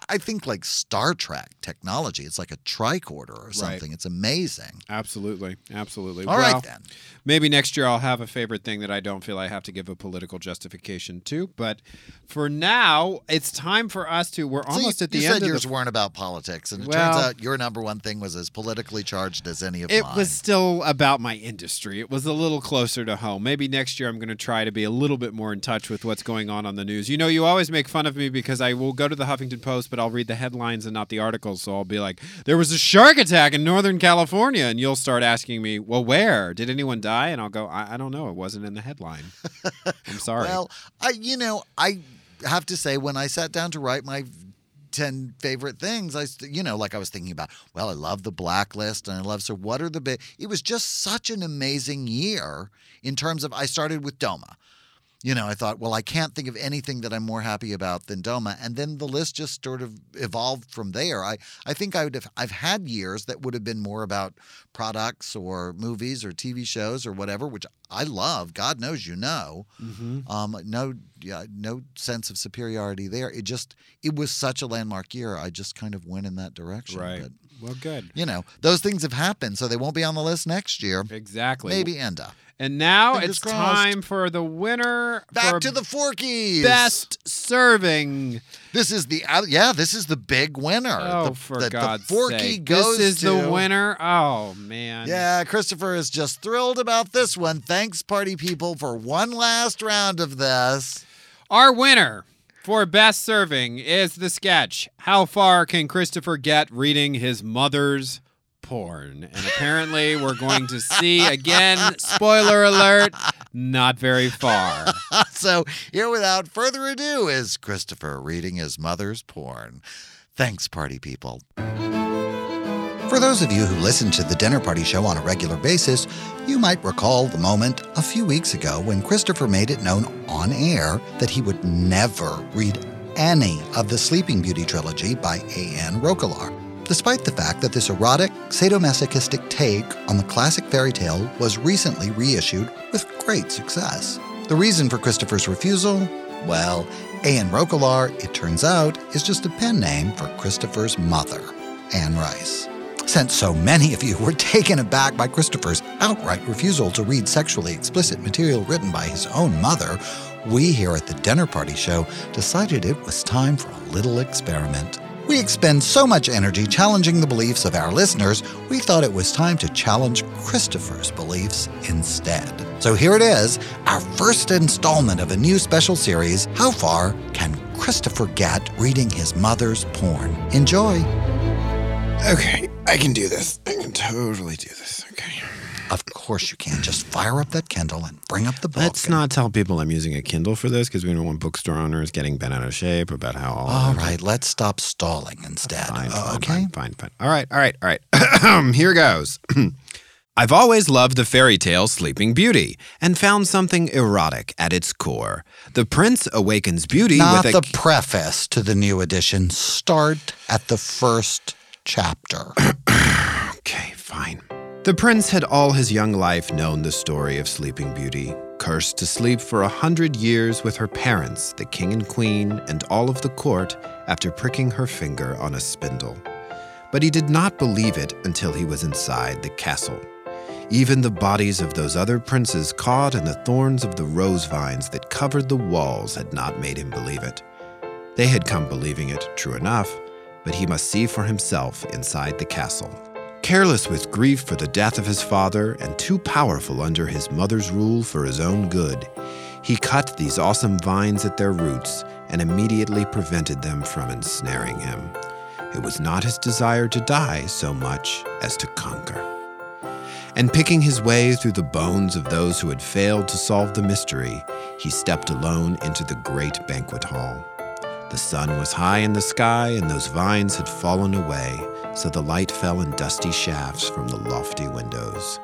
I think like Star Trek technology. It's like a tricorder or something. It's amazing. absolutely, absolutely. All right Well, then. Maybe next year I'll have a favorite thing that I don't feel I have to give a political justification to. But for now, it's time for us to. We're So almost you, at the you end said of yours the weren't about politics, and it Well- turns out your number one thing was as politically charged as any of It mine. was still about my industry. It was a little closer to home. Maybe next year I'm going to try to be a little bit more in touch with what's going on on the news. You know, you always make fun of me because I will go to the Huffington Post, but I'll read the headlines and not the articles. So I'll be like, there was a shark attack in Northern California. And you'll start asking me, well, where? Did anyone die? And I'll go, I, I don't know. It wasn't in the headline. I'm sorry. Well, I you know I have to say when I sat down to write my 10 favorite things i you know like i was thinking about well i love the blacklist and i love so what are the big it was just such an amazing year in terms of i started with DOMA you know, I thought, well, I can't think of anything that I'm more happy about than DOMA. And then the list just sort of evolved from there. I, I think I would have, I've had years that would have been more about products or movies or TV shows or whatever, which I love. God knows you know. Um, no, yeah, no sense of superiority there. It just, it was such a landmark year. I just kind of went in that direction. Right. But, Well, good. you know, those things have happened, so they won't be on the list next year. Exactly. Maybe end up. And now Fingers it's crossed. time for the winner Back to the Forkies. best serving. This is the uh, yeah. This is the big winner. Oh, the, for the, God's the Forky sake! goes this is to, the winner. Oh man. Yeah, Christopher is just thrilled about this one. Thanks, party people, for one last round of this. Our winner for best serving is the sketch. How far can Christopher get reading his mother's porn? And apparently, we're going to see again. Spoiler alert! Not very far. so here, without further ado, is Christopher reading his mother's porn. Thanks, party people. For those of you who listen to the Dinner Party Show on a regular basis, you might recall the moment a few weeks ago when Christopher made it known on air that he would never read any of the Sleeping Beauty trilogy by A.N. Roquelaure, despite the fact that this erotic, sadomasochistic take on the classic fairy tale was recently reissued with great success. The reason for Christopher's refusal? Well, A.N. Roquelaure, it turns out, is just a pen name for Christopher's mother, Anne Rice. Since so many of you were taken aback by Christopher's outright refusal to read sexually explicit material written by his own mother, we here at the Dinner Party Show decided it was time for a little experiment. We expend so much energy challenging the beliefs of our listeners, we thought it was time to challenge Christopher's beliefs instead. So here it is, our first installment of a new special series How Far Can Christopher Get Reading His Mother's Porn? Enjoy! Okay, I can do this. I can totally do this. Okay. Of course you can. Just fire up that Kindle and bring up the book. Let's not tell people I'm using a Kindle for this because we don't want bookstore owners getting bent out of shape about how all. All right, let's stop stalling instead. Fine, Uh, fine, okay? fine, fine, fine. All right, all right, all right. Here goes. I've always loved the fairy tale Sleeping Beauty and found something erotic at its core. The prince awakens beauty Not with a the preface to the new edition. Start at the first chapter. Okay, fine. The prince had all his young life known the story of Sleeping Beauty, cursed to sleep for a hundred years with her parents, the king and queen, and all of the court, after pricking her finger on a spindle. But he did not believe it until he was inside the castle. Even the bodies of those other princes caught in the thorns of the rose vines that covered the walls had not made him believe it. They had come believing it, true enough, but he must see for himself inside the castle. Careless with grief for the death of his father and too powerful under his mother's rule for his own good, he cut these awesome vines at their roots and immediately prevented them from ensnaring him. It was not his desire to die so much as to conquer. And picking his way through the bones of those who had failed to solve the mystery, he stepped alone into the great banquet hall. The sun was high in the sky, and those vines had fallen away, so the light fell in dusty shafts from the lofty windows.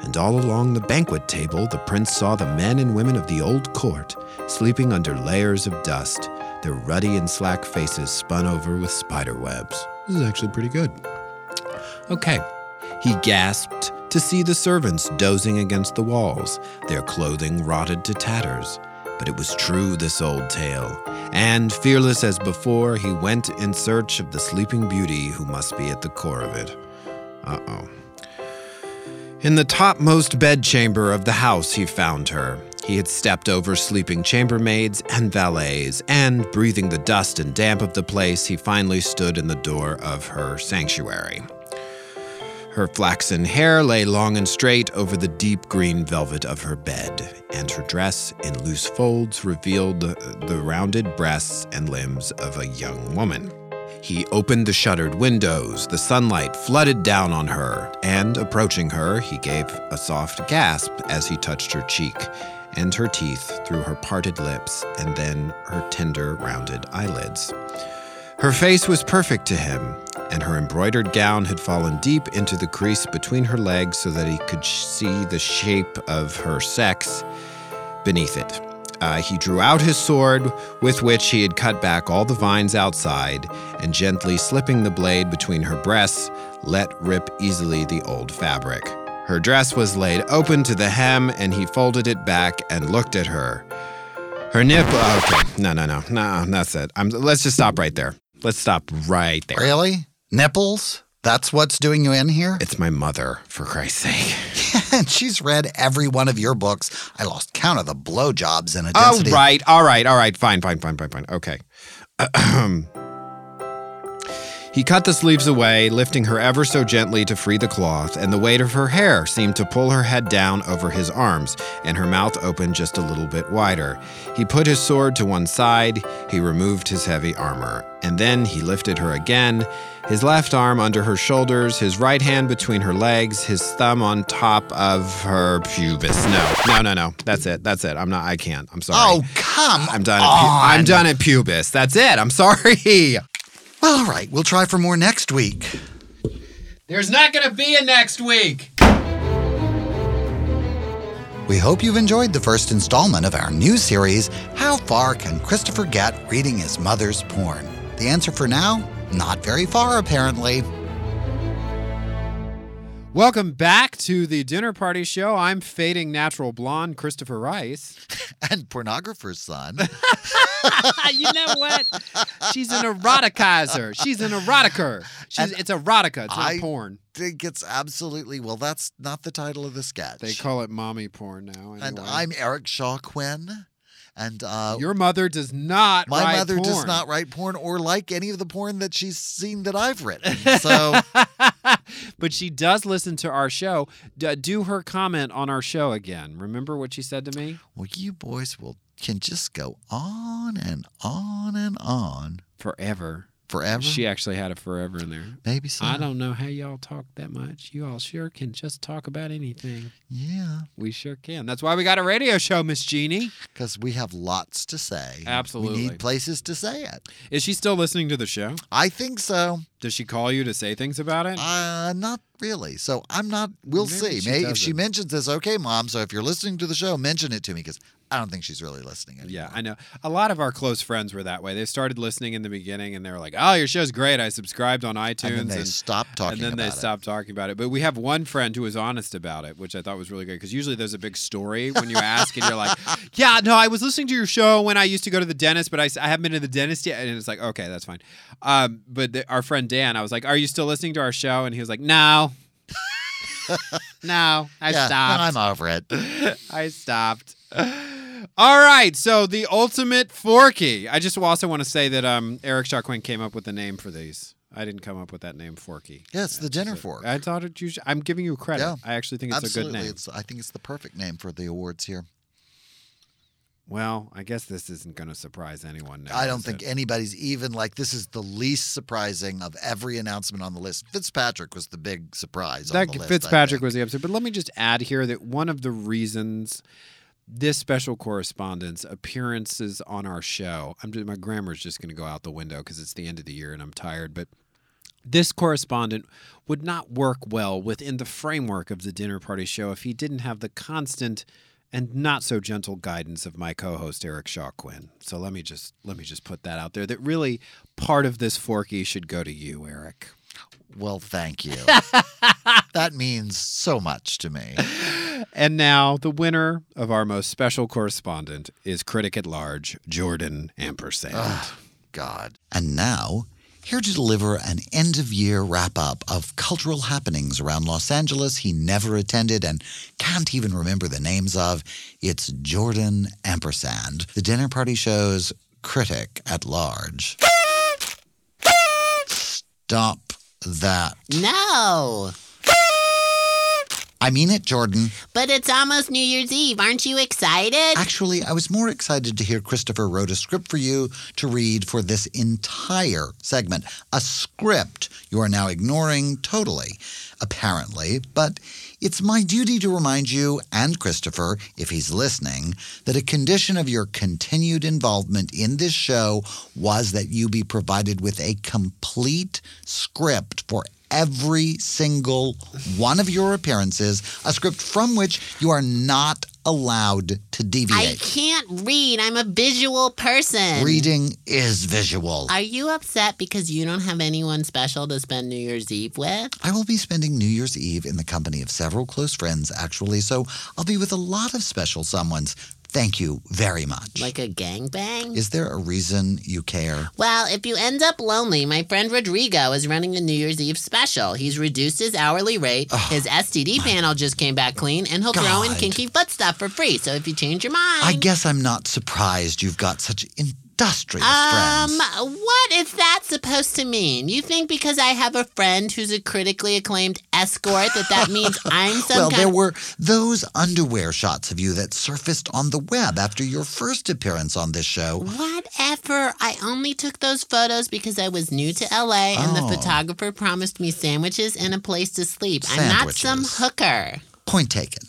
And all along the banquet table, the prince saw the men and women of the old court sleeping under layers of dust, their ruddy and slack faces spun over with spider webs. This is actually pretty good. Okay. He gasped to see the servants dozing against the walls, their clothing rotted to tatters. But it was true, this old tale. And, fearless as before, he went in search of the sleeping beauty who must be at the core of it. Uh oh. In the topmost bedchamber of the house, he found her. He had stepped over sleeping chambermaids and valets, and, breathing the dust and damp of the place, he finally stood in the door of her sanctuary. Her flaxen hair lay long and straight over the deep green velvet of her bed, and her dress, in loose folds, revealed the, rounded breasts and limbs of a young woman. He opened the shuttered windows. The sunlight flooded down on her, and approaching her, he gave a soft gasp as he touched her cheek and her teeth through her parted lips and then her tender, rounded eyelids. Her face was perfect to him, and her embroidered gown had fallen deep into the crease between her legs so that he could see the shape of her sex beneath it. uh, he drew out his sword, with which he had cut back all the vines outside, and gently slipping the blade between her breasts, let rip easily the old fabric. Her dress was laid open to the hem, and he folded it back and looked at her. Her nipple. Okay, no, no, no, no. That's it. I'm, let's just stop right there. Let's stop right there. Really? Nipples? That's what's doing you in here? It's my mother, for Christ's sake. and she's read every one of your books. I lost count of the blowjobs in a All density. right, all right, all right. Fine, fine, fine, fine, fine. Okay. Um, he cut the sleeves away, lifting her ever so gently to free the cloth, and the weight of her hair seemed to pull her head down over his arms, and her mouth opened just a little bit wider. He put his sword to one side, he removed his heavy armor, and then he lifted her again, his left arm under her shoulders, his right hand between her legs, his thumb on top of her pubis. No, no, no, no. That's it. That's it. I'm not. I can't. I'm sorry. Oh, come I'm done. At pu- I'm done at pubis. That's it. I'm sorry. Well, all right. We'll try for more next week. There's not gonna be a next week. We hope you've enjoyed the first installment of our new series, How Far Can Christopher Get Reading His Mother's Porn? The answer for now? Not very far, apparently. Welcome back to the dinner party show. I'm fading natural blonde Christopher Rice. And pornographer's son. you know what? She's an eroticizer. She's an erotiker. She's, And it's erotica. It's not I- porn. think it's absolutely well. That's not the title of the sketch. They call it mommy porn now. and. I'm Eric Shaw Quinn, and uh, Your mother does not. my write mother does porn. not write porn or like any of the porn that she's seen that I've written. So but she does listen to our show. D- do her comment on our show again. Remember what she said to me? well, you boys will can just go on and on and on Forever. Forever. She actually had a forever in there. Maybe so. I don't know how y'all talk that much. You all sure can just talk about anything. Yeah, We sure can. That's why we got a radio show, Miss Jeannie. because we have lots to say. Absolutely. we need places to say it. Is she still listening to the show? I think so. Does she call you to say things about it? Uh, not really. So I'm not. We'll Maybe see. she Maybe if she mentions this, okay, mom. So if you're listening to the show, mention it to me because I don't think she's really listening. Anymore. Yeah, I know. A lot of our close friends were that way. They started listening in the beginning and they were like, "Oh, your show's great. I subscribed on iTunes." And then they stopped talking And then they it. stopped talking about it. But we have one friend who was honest about it, which I thought was really good because usually there's a big story when you ask and you're like, "Yeah, no, I was listening to your show when I used to go to the dentist, but I, I haven't been to the dentist yet." And it's like, "Okay, that's fine." Um, but the, our friend Dan, I was like, "Are you still listening to our show?" And he was like, "No." no, I yeah, stopped. I'm over it. I stopped. All right, so the ultimate Forky. I just also want to say that um, Eric Shaw Quinn came up with the name for these. I didn't come up with that name, Forky. Yeah, it's the dinner fork. I thought it. You should, I'm giving you credit. Yeah, I actually think it's Absolutely, a good name. it's. I think it's the perfect name for the awards here. Well, I guess this isn't going to surprise anyone now. I don't think it? anybody's even like this is the least surprising of every announcement on the list. Fitzpatrick was the big surprise. on that the list, Fitzpatrick was the episode. But let me just add here that one of the reasons this special correspondence appearances on our show, I'm just, my grammar's just going to go out the window because it's the end of the year and I'm tired. But this correspondent would not work well within the framework of the dinner party show if he didn't have the constant and not so gentle guidance of my co-host Eric Shaw Quinn. So let me just let me just put that out there that really part of this forky should go to you, Eric. Well, thank you. that means so much to me. And now the winner of our most special correspondent is critic at large, Jordan Ampersand. God. And now, here to deliver an end of year wrap up of cultural happenings around Los Angeles he never attended and can't even remember the names of, it's Jordan Ampersand, the dinner party show's critic at large. Stop that. No, I mean it, Jordan. but it's almost New Year's Eve. Aren't you excited? Actually, I was more excited to hear Christopher wrote a script for you to read for this entire segment. A script you are now ignoring totally, apparently. But it's my duty to remind you and Christopher, if he's listening, that a condition of your continued involvement in this show was that you be provided with a complete script for every single one of your appearances, a script from which you are not allowed to deviate. I can't read. I'm a visual person. Reading is visual. Are you upset because you don't have anyone special to spend New Year's Eve with? I will be spending New Year's Eve in the company of several close friends, actually, so I'll be with a lot of special someones. Thank you very much. Like a gangbang? Is there a reason you care? Well, if you end up lonely, my friend Rodrigo is running a New Year's Eve special. He's reduced his hourly rate, oh, his STD panel just came back clean, and he'll throw in kinky foot stuff for free. So if you change your mind. I guess I'm not surprised you've got such industrious Um, what is that supposed to mean? You think because I have a friend who's a critically acclaimed escort that that means I'm some Well, there were those underwear shots of you that surfaced on the web after your first appearance on this show. Whatever. I only took those photos because I was new to LA and Oh. the photographer promised me sandwiches and a place to sleep. Sandwiches. I'm not some hooker. Point taken.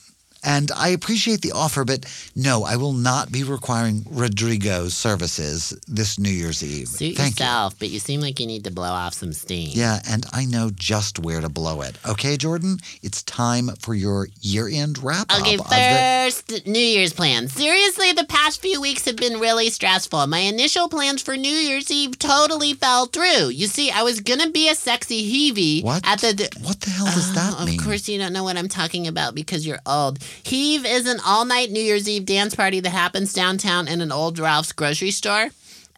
And I appreciate the offer, but no, I will not be requiring Rodrigo's services this New Year's Eve. Suit Thank you. yourself, but you seem like you need to blow off some steam. Yeah, and I know just where to blow it. Okay, Jordan, it's time for your year-end wrap-up Okay, of the first, New Year's plans. Seriously, the past few weeks have been really stressful. My initial plans for New Year's Eve totally fell through. You see, I was gonna be a sexy heavie What? at the. what the hell does oh, that Oh, mean? Of course, you don't know what I'm talking about because you're old. Heave is an all night New Year's Eve dance party that happens downtown in an old Ralph's grocery store.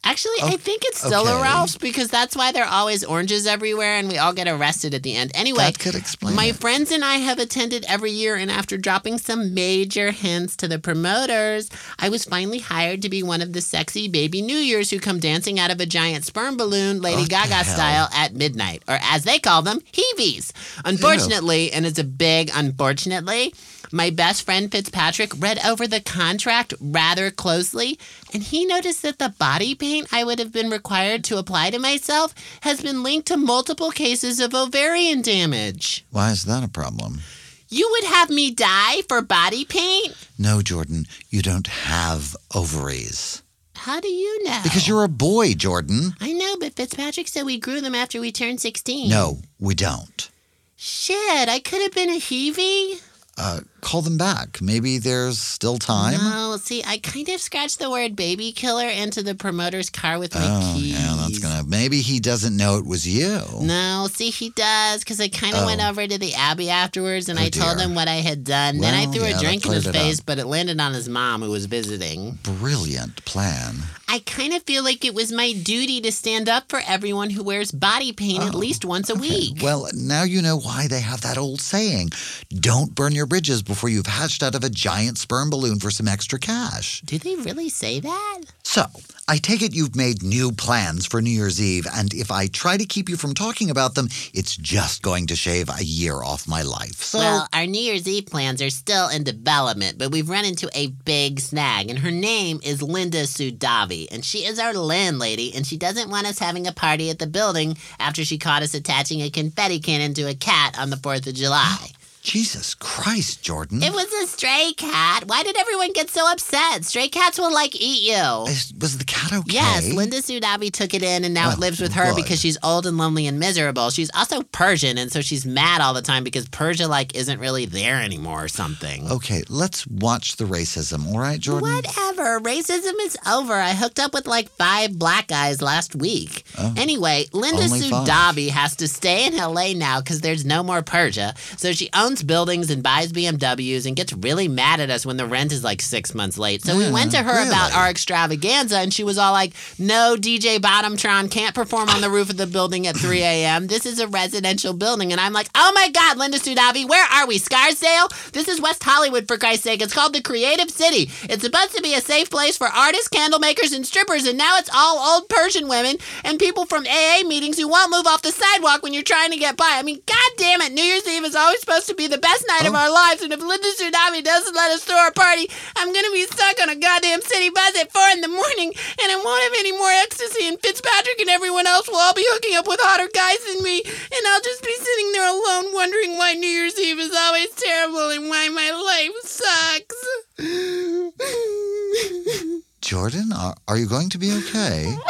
Actually, I think it's still a. Ralph's because that's why there are always oranges everywhere and we all get arrested at the end. Anyway, That could explain my it. friends and I have attended every year, and after dropping some major hints to the promoters, I was finally hired to be one of the sexy baby New Years who come dancing out of a giant sperm balloon, Lady Gaga style, at midnight, or as they call them, heavies. Unfortunately, and it's a big unfortunately, my best friend Fitzpatrick read over the contract rather closely, and he noticed that the body paint I would have been required to apply to myself has been linked to multiple cases of ovarian damage. Why is that a problem? You would have me die for body paint? No, Jordan, you don't have ovaries. How do you know? Because you're a boy, Jordan. I know, but Fitzpatrick said we grew them after we turned 16. No, we don't. Shit, I could have been a heavie. Uh, call them back. Maybe there's still time. No, see, I kind of scratched the word baby killer into the promoter's car with my Oh, keys. yeah, that's gonna. Maybe he doesn't know it was you. No, see, he does, because I kind of went Oh. over to the Abbey afterwards and Oh, I told him what I had done. then I threw yeah, a drink in his face, up. but it landed on his mom who was visiting. Brilliant plan. I kind of feel like it was my duty to stand up for everyone who wears body paint at oh, least once a week. Well, now you know why they have that old saying don't burn your bridges before you've hatched out of a giant sperm balloon for some extra cash. Do they really say that? So, I take it you've made new plans for New Year's Eve, and if I try to keep you from talking about them, it's just going to shave a year off my life. So, Well, our New Year's Eve plans are still in development, but we've run into a big snag, and her name is Linda Sudavi, and she is our landlady, and she doesn't want us having a party at the building after she caught us attaching a confetti cannon to a cat on the 4th of July. Jesus Christ, Jordan. It was a stray cat. Why did everyone get so upset? Stray cats will like eat you. Is- was the cat okay? Yes, Linda Sudavi took it in, and now it oh, lives with her good. because she's old and lonely and miserable. She's also Persian, and so she's mad all the time because Persia like isn't really there anymore or something. Okay, let's watch the racism, all right, Jordan? Whatever. Racism is over. I hooked up with like five black guys last week. Oh. anyway, Linda Oh, five. Has to stay in LA now because there's no more Persia. So she owns buildings and buys BMWs and gets really mad at us when the rent is like six months late. So we went to her mm, about our extravaganza and she was all like, no, DJ Bottomtron can't perform on the roof of the building at 3 a.m. This is a residential building. And I'm like, oh my God, Linda Sudavi, where are we? Scarsdale? This is West Hollywood, for Christ's sake. It's called the Creative City. It's supposed to be a safe place for artists, candle makers, and strippers. And now it's all old Persian women and people from AA meetings who won't move off the sidewalk when you're trying to get by. I mean, God damn it. New Year's Eve is always supposed to be the best night of oh. our lives. And if Linda Tsunami doesn't let us throw our party, I'm going to be stuck on a goddamn city bus at 4 in the morning and I won't have any more ecstasy. And Fitzpatrick and everyone else will all be hooking up with hotter guys than me. And I'll just be sitting there alone wondering why New Year's Eve is always terrible and why my life sucks. Jordan, are, are you going to be okay?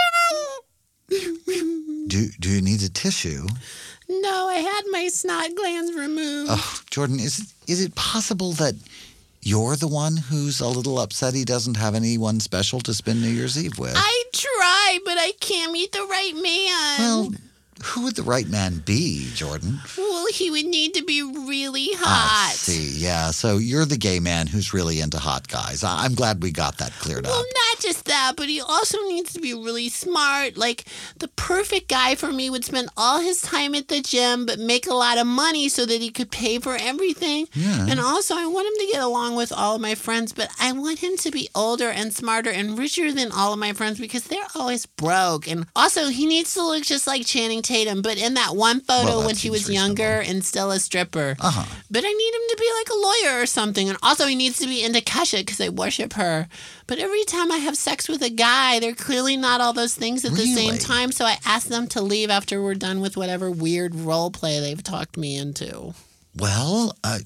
Do, do you need a tissue? No, I had my snot glands removed. Oh, Jordan, is it, is it possible that you're the one who's a little upset he doesn't have anyone special to spend New Year's Eve with? I try, but I can't meet the right man. well, who would the right man be, Jordan? Well, he would need to be really hot. I see. Yeah. So you're the gay man who's really into hot guys. I- I'm glad we got that cleared Well, up. Well, not just that, but he also needs to be really smart. Like, the perfect guy for me would spend all his time at the gym, but make a lot of money so that he could pay for everything. Yeah. And also, I want him to get along with all of my friends, but I want him to be older and smarter and richer than all of my friends because they're always broke. And also, he needs to look just like Channing Tatum, but in that one photo Well, when he was younger and still a stripper. Uh huh. But I need him to be like a lawyer or something. And also, he needs to be into Kesha because I worship her. But every time I have sex with a guy, they're clearly not all those things at the same time. So I ask them to leave after we're done with whatever weird role play they've talked me into. Well, uh,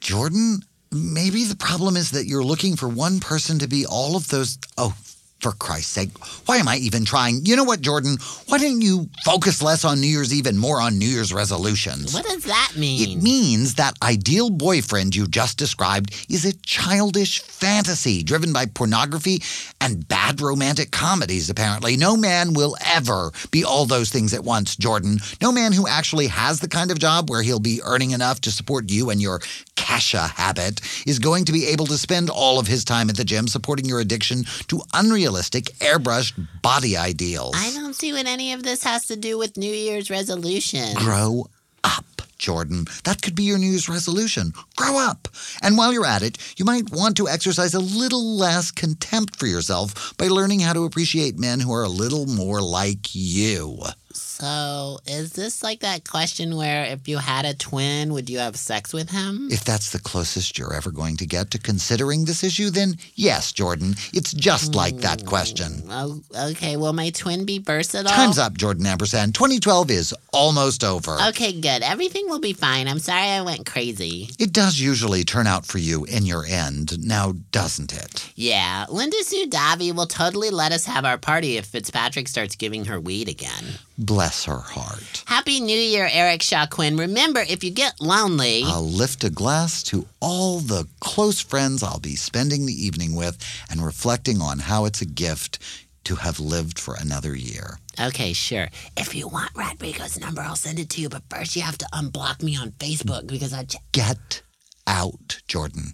Jordan, maybe the problem is that you're looking for one person to be all of those. Oh, for Christ's sake, why am I even trying? You know what, Jordan? Why don't you focus less on New Year's Eve and more on New Year's resolutions? What does that mean? It means that ideal boyfriend you just described is a childish fantasy driven by pornography and bad romantic comedies, apparently. No man will ever be all those things at once, Jordan. No man who actually has the kind of job where he'll be earning enough to support you and your Kesha habit is going to be able to spend all of his time at the gym supporting your addiction to unrealistic, airbrushed body ideals. I don't see what any of this has to do with New Year's resolution. Grow up, Jordan. That could be your New Year's resolution. Grow up. And while you're at it, you might want to exercise a little less contempt for yourself by learning how to appreciate men who are a little more like you. So, is this like that question where if you had a twin, would you have sex with him? If that's the closest you're ever going to get to considering this issue, then yes, Jordan. It's just like that hmm. question. Oh, okay. Will my twin be versatile? Time's up, Jordan Ampersand. 2012 is almost over. Okay, good. Everything will be fine. I'm sorry I went crazy. It does usually turn out for you in your end, now doesn't it? Yeah, Linda Sue Davi will totally let us have our party if Fitzpatrick starts giving her weed again. Bless her heart. Happy New Year, Eric Shaw Quinn. Remember, if you get lonely, I'll lift a glass to all the close friends I'll be spending the evening with and reflecting on how it's a gift to have lived for another year. okay, sure. If you want Rodrigo's number, I'll send it to you. But first, you have to unblock me on Facebook because I. Ch- Get out, Jordan.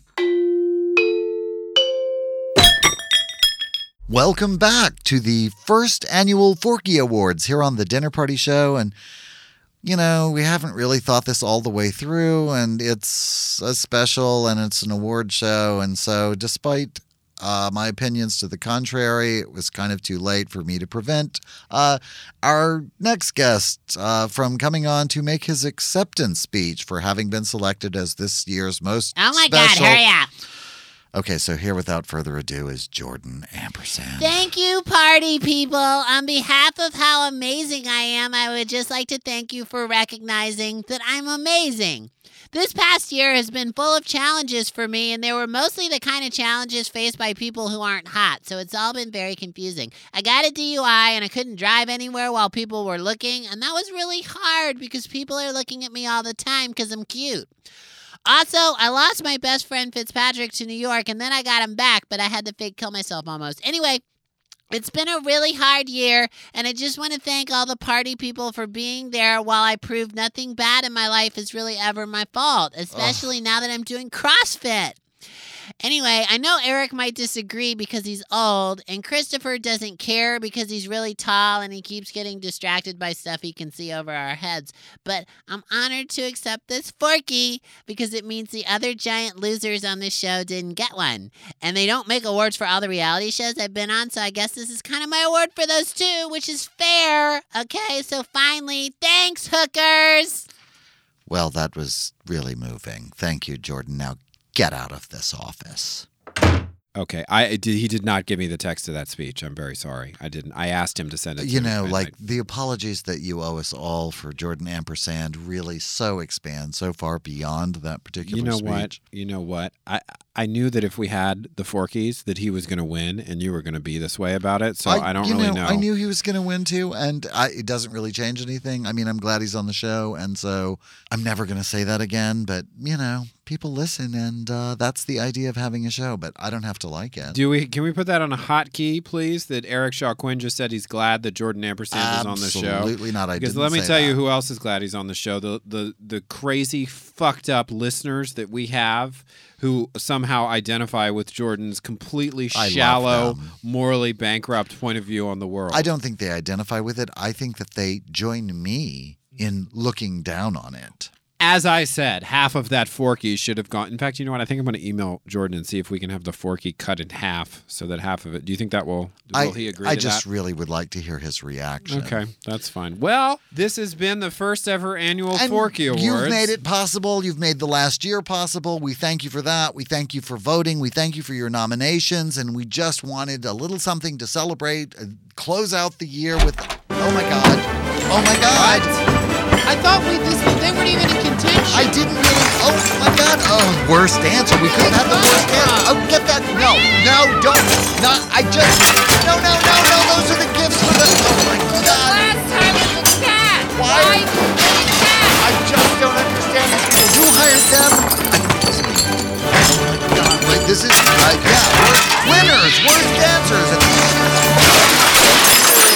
Welcome back to the first annual Forkie Awards here on the Dinner Party Show. And, you know, we haven't really thought this all the way through, and it's a special and it's an award show. And so, despite uh, my opinions to the contrary, it was kind of too late for me to prevent uh, our next guest uh, from coming on to make his acceptance speech for having been selected as this year's most oh my special. God, hurry up. Okay, so here without further ado is Jordan Ampersand. Thank you, party people. On behalf of how amazing I am, I would just like to thank you for recognizing that I'm amazing. This past year has been full of challenges for me, and they were mostly the kind of challenges faced by people who aren't hot, so it's all been very confusing. I got a DUI and I couldn't drive anywhere while people were looking, and that was really hard because people are looking at me all the time because I'm cute. Also, I lost my best friend Fitzpatrick to New York, and then I got him back, but I had to fake kill myself almost. Anyway, it's been a really hard year, and I just want to thank all the party people for being there while I proved nothing bad in my life is really ever my fault, especially now that I'm doing CrossFit. Anyway, I know Eric might disagree because he's old, and Christopher doesn't care because he's really tall and he keeps getting distracted by stuff he can see over our heads. But I'm honored to accept this Forkie because it means the other giant losers on this show didn't get one. And they don't make awards for all the reality shows I've been on, so I guess this is kind of my award for those two, which is fair. Okay, so finally, thanks, hookers! Well, that was really moving. Thank you, Jordan. Now get out of this office. Okay, I did, he did not give me the text of that speech. I'm very sorry. I didn't. I asked him to send it. You know, like I- the apologies that you owe us all for Jordan Ampersand really so expand so far beyond that particular you know speech. what? You know what? I I knew that if we had the Forkies, that he was going to win, and you were going to be this way about it. So I, don't you really know. I knew he was going to win too, and I, it doesn't really change anything. I mean, I'm glad he's on the show, and so I'm never going to say that again. But you know, people listen, and uh, that's the idea of having a show. But I don't have to like it. Do we? Can we put that on a hotkey, please? That Eric Shaw Quinn just said he's glad that Jordan Ampersand is on the show. Absolutely not. I Because let me tell you who else is glad he's on the show. The the the crazy fucked up listeners that we have who somehow identify with Jordan's completely I shallow, morally bankrupt point of view on the world. I don't think they identify with it. I think that they join me in looking down on it. As I said, half of that Forkie should have gone. In fact, you know what? I think I'm going to email Jordan and see if we can have the Forkie cut in half so that half of it. Do you think that will? Will I, he agree? I just that? really would like to hear his reaction. Okay, that's fine. Well, this has been the first ever annual And Forkie Awards. You've made it possible. You've made the last year possible. We thank you for that. We thank you for voting. We thank you for your nominations. And we just wanted a little something to celebrate, uh, close out the year with. Oh my God. Oh my God. I thought we this they weren't even in contention. I didn't really. Oh my God. Oh, worst answer. We could have had the worst answer. Oh, get that. No, no, don't. Not. I just. No, no, no, no. Those are the gifts for the. Oh my God. Last time it was cat. Why? cat? I just don't understand these people. You hired them. Oh my God. Wait, this is. Uh, yeah. Worst winners. Worst dancers.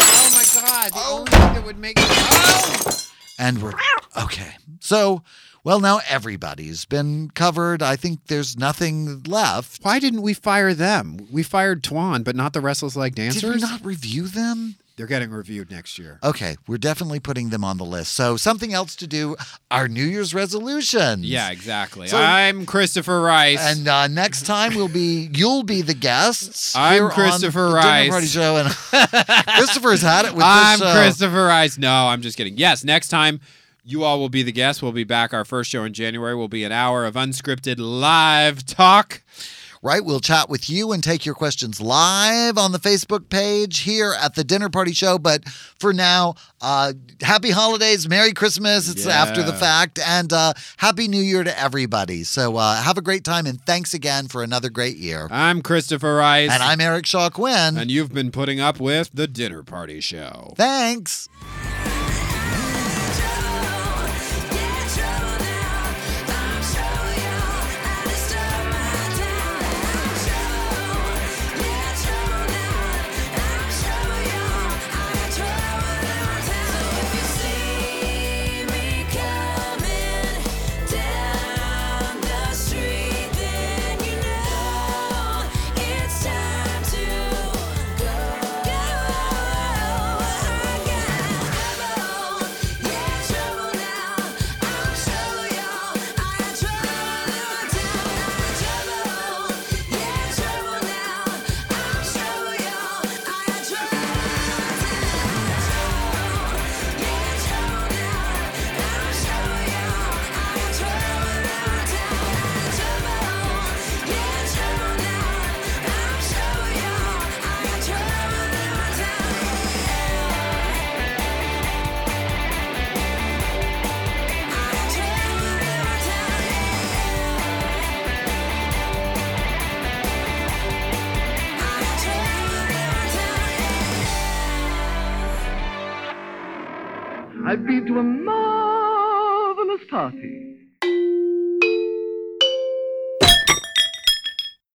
Oh my God! The only thing that would make. Oh! And we're okay. So, well, now everybody's been covered. I think there's nothing left. Why didn't we fire them? We fired Twan, but not the Restless Leg Dancers. Did we not review them? They're getting reviewed next year. Okay, we're definitely putting them on the list. So, something else to do our New Year's resolutions. Yeah, exactly. So- I'm Christopher Rice. And uh, next time we'll be you'll be the guests. I'm Christopher the Dinner Rice. Party Show, and Christopher's had it with I'm this show. Christopher Rice. No, I'm just kidding. Yes, next time you all will be the guests. We'll be back. Our first show in January will be an hour of unscripted live talk. Right, we'll chat with you and take your questions live on the Facebook page here at the Dinner Party Show. But for now, uh, happy holidays, Merry Christmas. It's Yeah. after the fact, and uh, Happy New Year to everybody. So uh, have a great time, and thanks again for another great year. I'm Christopher Rice. And I'm Eric Shaw Quinn. And you've been putting up with the Dinner Party Show. Thanks. I've to a marvelous party.